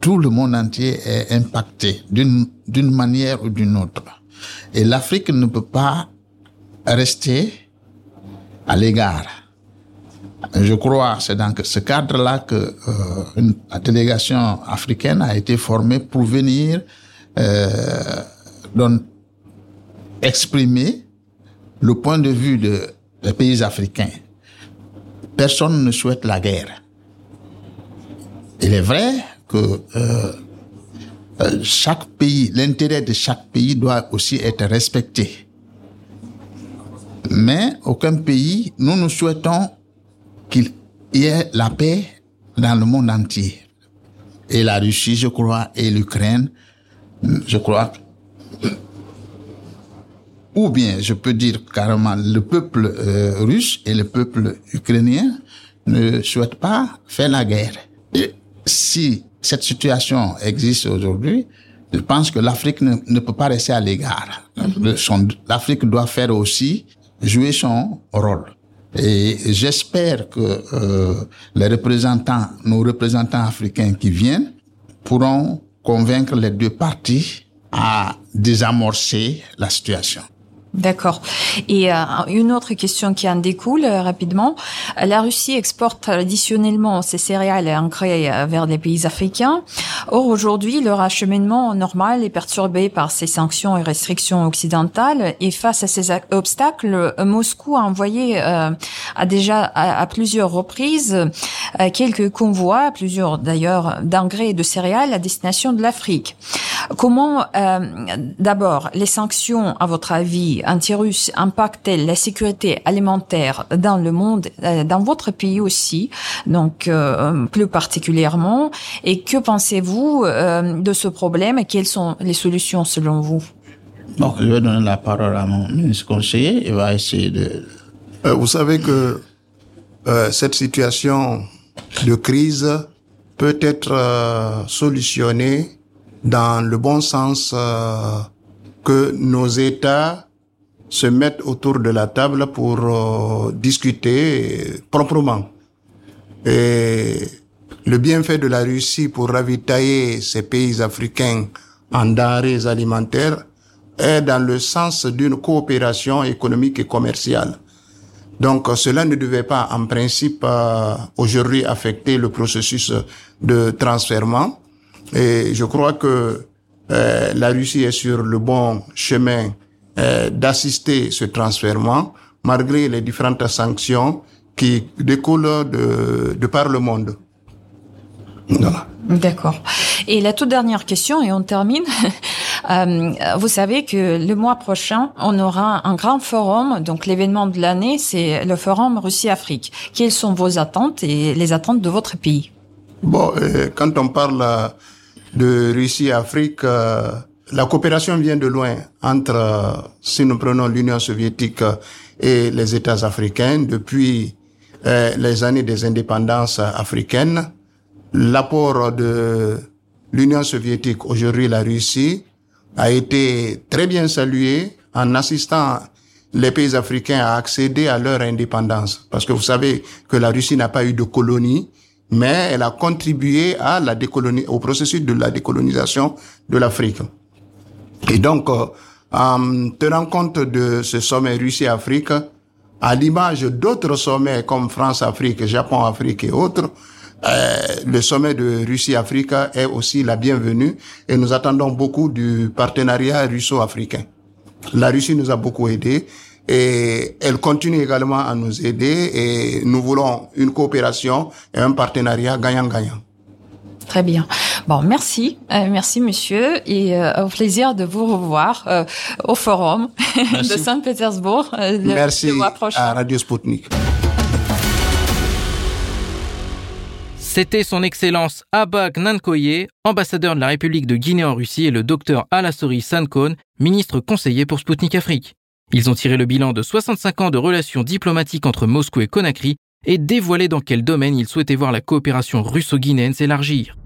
tout le monde entier est impacté d'une d'une manière ou d'une autre. Et l'Afrique ne peut pas rester à l'égard. Je crois, c'est dans ce cadre-là que euh, une, la délégation africaine a été formée pour venir euh, donc, exprimer le point de vue de, des pays africains. Personne ne souhaite la guerre. Il est vrai que euh, chaque pays, l'intérêt de chaque pays doit aussi être respecté mais aucun pays, nous nous souhaitons qu'il y ait la paix dans le monde entier. Et la Russie, je crois, et l'Ukraine, je crois, ou bien je peux dire carrément le peuple euh, russe et le peuple ukrainien ne souhaitent pas faire la guerre. Et si cette situation existe aujourd'hui, je pense que l'Afrique ne, ne, peut pas rester à l'égard. L'Afrique doit faire aussi jouer son rôle. Et j'espère que euh, les représentants, nos représentants africains qui viennent, pourront convaincre les deux parties à désamorcer la situation. D'accord. Et euh, une autre question qui en découle euh, rapidement. La Russie exporte traditionnellement ses céréales engrais euh, vers les pays africains. Or, aujourd'hui, leur acheminement normal est perturbé par ces sanctions et restrictions occidentales. Et face à ces obstacles, Moscou a envoyé euh, déjà à, à, plusieurs reprises euh, quelques convois, plusieurs d'ailleurs, d'engrais et de céréales à destination de l'Afrique. Comment, euh, d'abord, les sanctions, à votre avis, anti-russes impactent-elles la sécurité alimentaire dans le monde, euh, dans votre pays aussi, donc euh, plus particulièrement? Et que pensez-vous euh, de ce problème et quelles sont les solutions selon vous? Bon, je vais donner la parole à mon ministre conseiller. Il va essayer de... vous savez que cette situation de crise peut être solutionnée dans le bon sens euh, que nos États se mettent autour de la table pour euh, discuter proprement. Et le bienfait de la Russie pour ravitailler ces pays africains en denrées alimentaires est dans le sens d'une coopération économique et commerciale. Donc cela ne devait pas en principe euh, aujourd'hui affecter le processus de transfèrement, et je crois que euh, la Russie est sur le bon chemin euh, d'assister ce transfèrement, malgré les différentes sanctions qui découlent de, de par le monde. Voilà. D'accord. Et la toute dernière question, et on termine. Euh, vous savez que le mois prochain, on aura un grand forum. Donc l'événement de l'année, c'est le forum Russie-Afrique. Quelles sont vos attentes et les attentes de votre pays? Bon, euh, quand on parle de Russie-Afrique, euh, la coopération vient de loin entre, euh, si nous prenons l'Union soviétique et les États africains, depuis euh, les années des indépendances africaines. L'apport de l'Union soviétique, aujourd'hui la Russie, a été très bien salué en assistant les pays africains à accéder à leur indépendance. Parce que vous savez que la Russie n'a pas eu de colonie, mais elle a contribué à la décolonie, au processus de la décolonisation de l'Afrique. Et donc, euh, en tenant compte de ce sommet Russie-Afrique, à l'image d'autres sommets comme France-Afrique, Japon-Afrique et autres, euh, le sommet de Russie-Afrique est aussi la bienvenue et nous attendons beaucoup du partenariat russo-africain. La Russie nous a beaucoup aidés et elle continue également à nous aider et nous voulons une coopération et un partenariat gagnant-gagnant. Très bien. Bon, merci, euh, merci monsieur, et euh, au plaisir de vous revoir euh, au forum de Saint-Pétersbourg merci le mois prochain. à Radio Sputnik. C'était son Excellence Abak Nankoye, ambassadeur de la République de Guinée en Russie, et le docteur Alassori Sankon, ministre conseiller pour Sputnik Afrique. Ils ont tiré le bilan de 65 ans de relations diplomatiques entre Moscou et Conakry et dévoilé dans quel domaine ils souhaitaient voir la coopération russo-guinéenne s'élargir.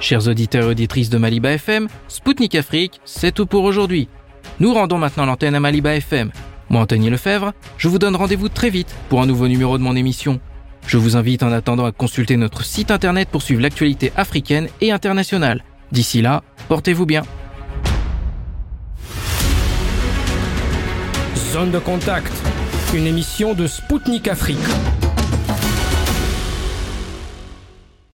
Chers auditeurs et auditrices de Maliba FM, Spoutnik Afrique, c'est tout pour aujourd'hui. Nous rendons maintenant l'antenne à Maliba FM. Moi, Anthony Lefebvre, je vous donne rendez-vous très vite pour un nouveau numéro de mon émission. Je vous invite en attendant à consulter notre site internet pour suivre l'actualité africaine et internationale. D'ici là, portez-vous bien. Zone de contact, une émission de Spoutnik Afrique.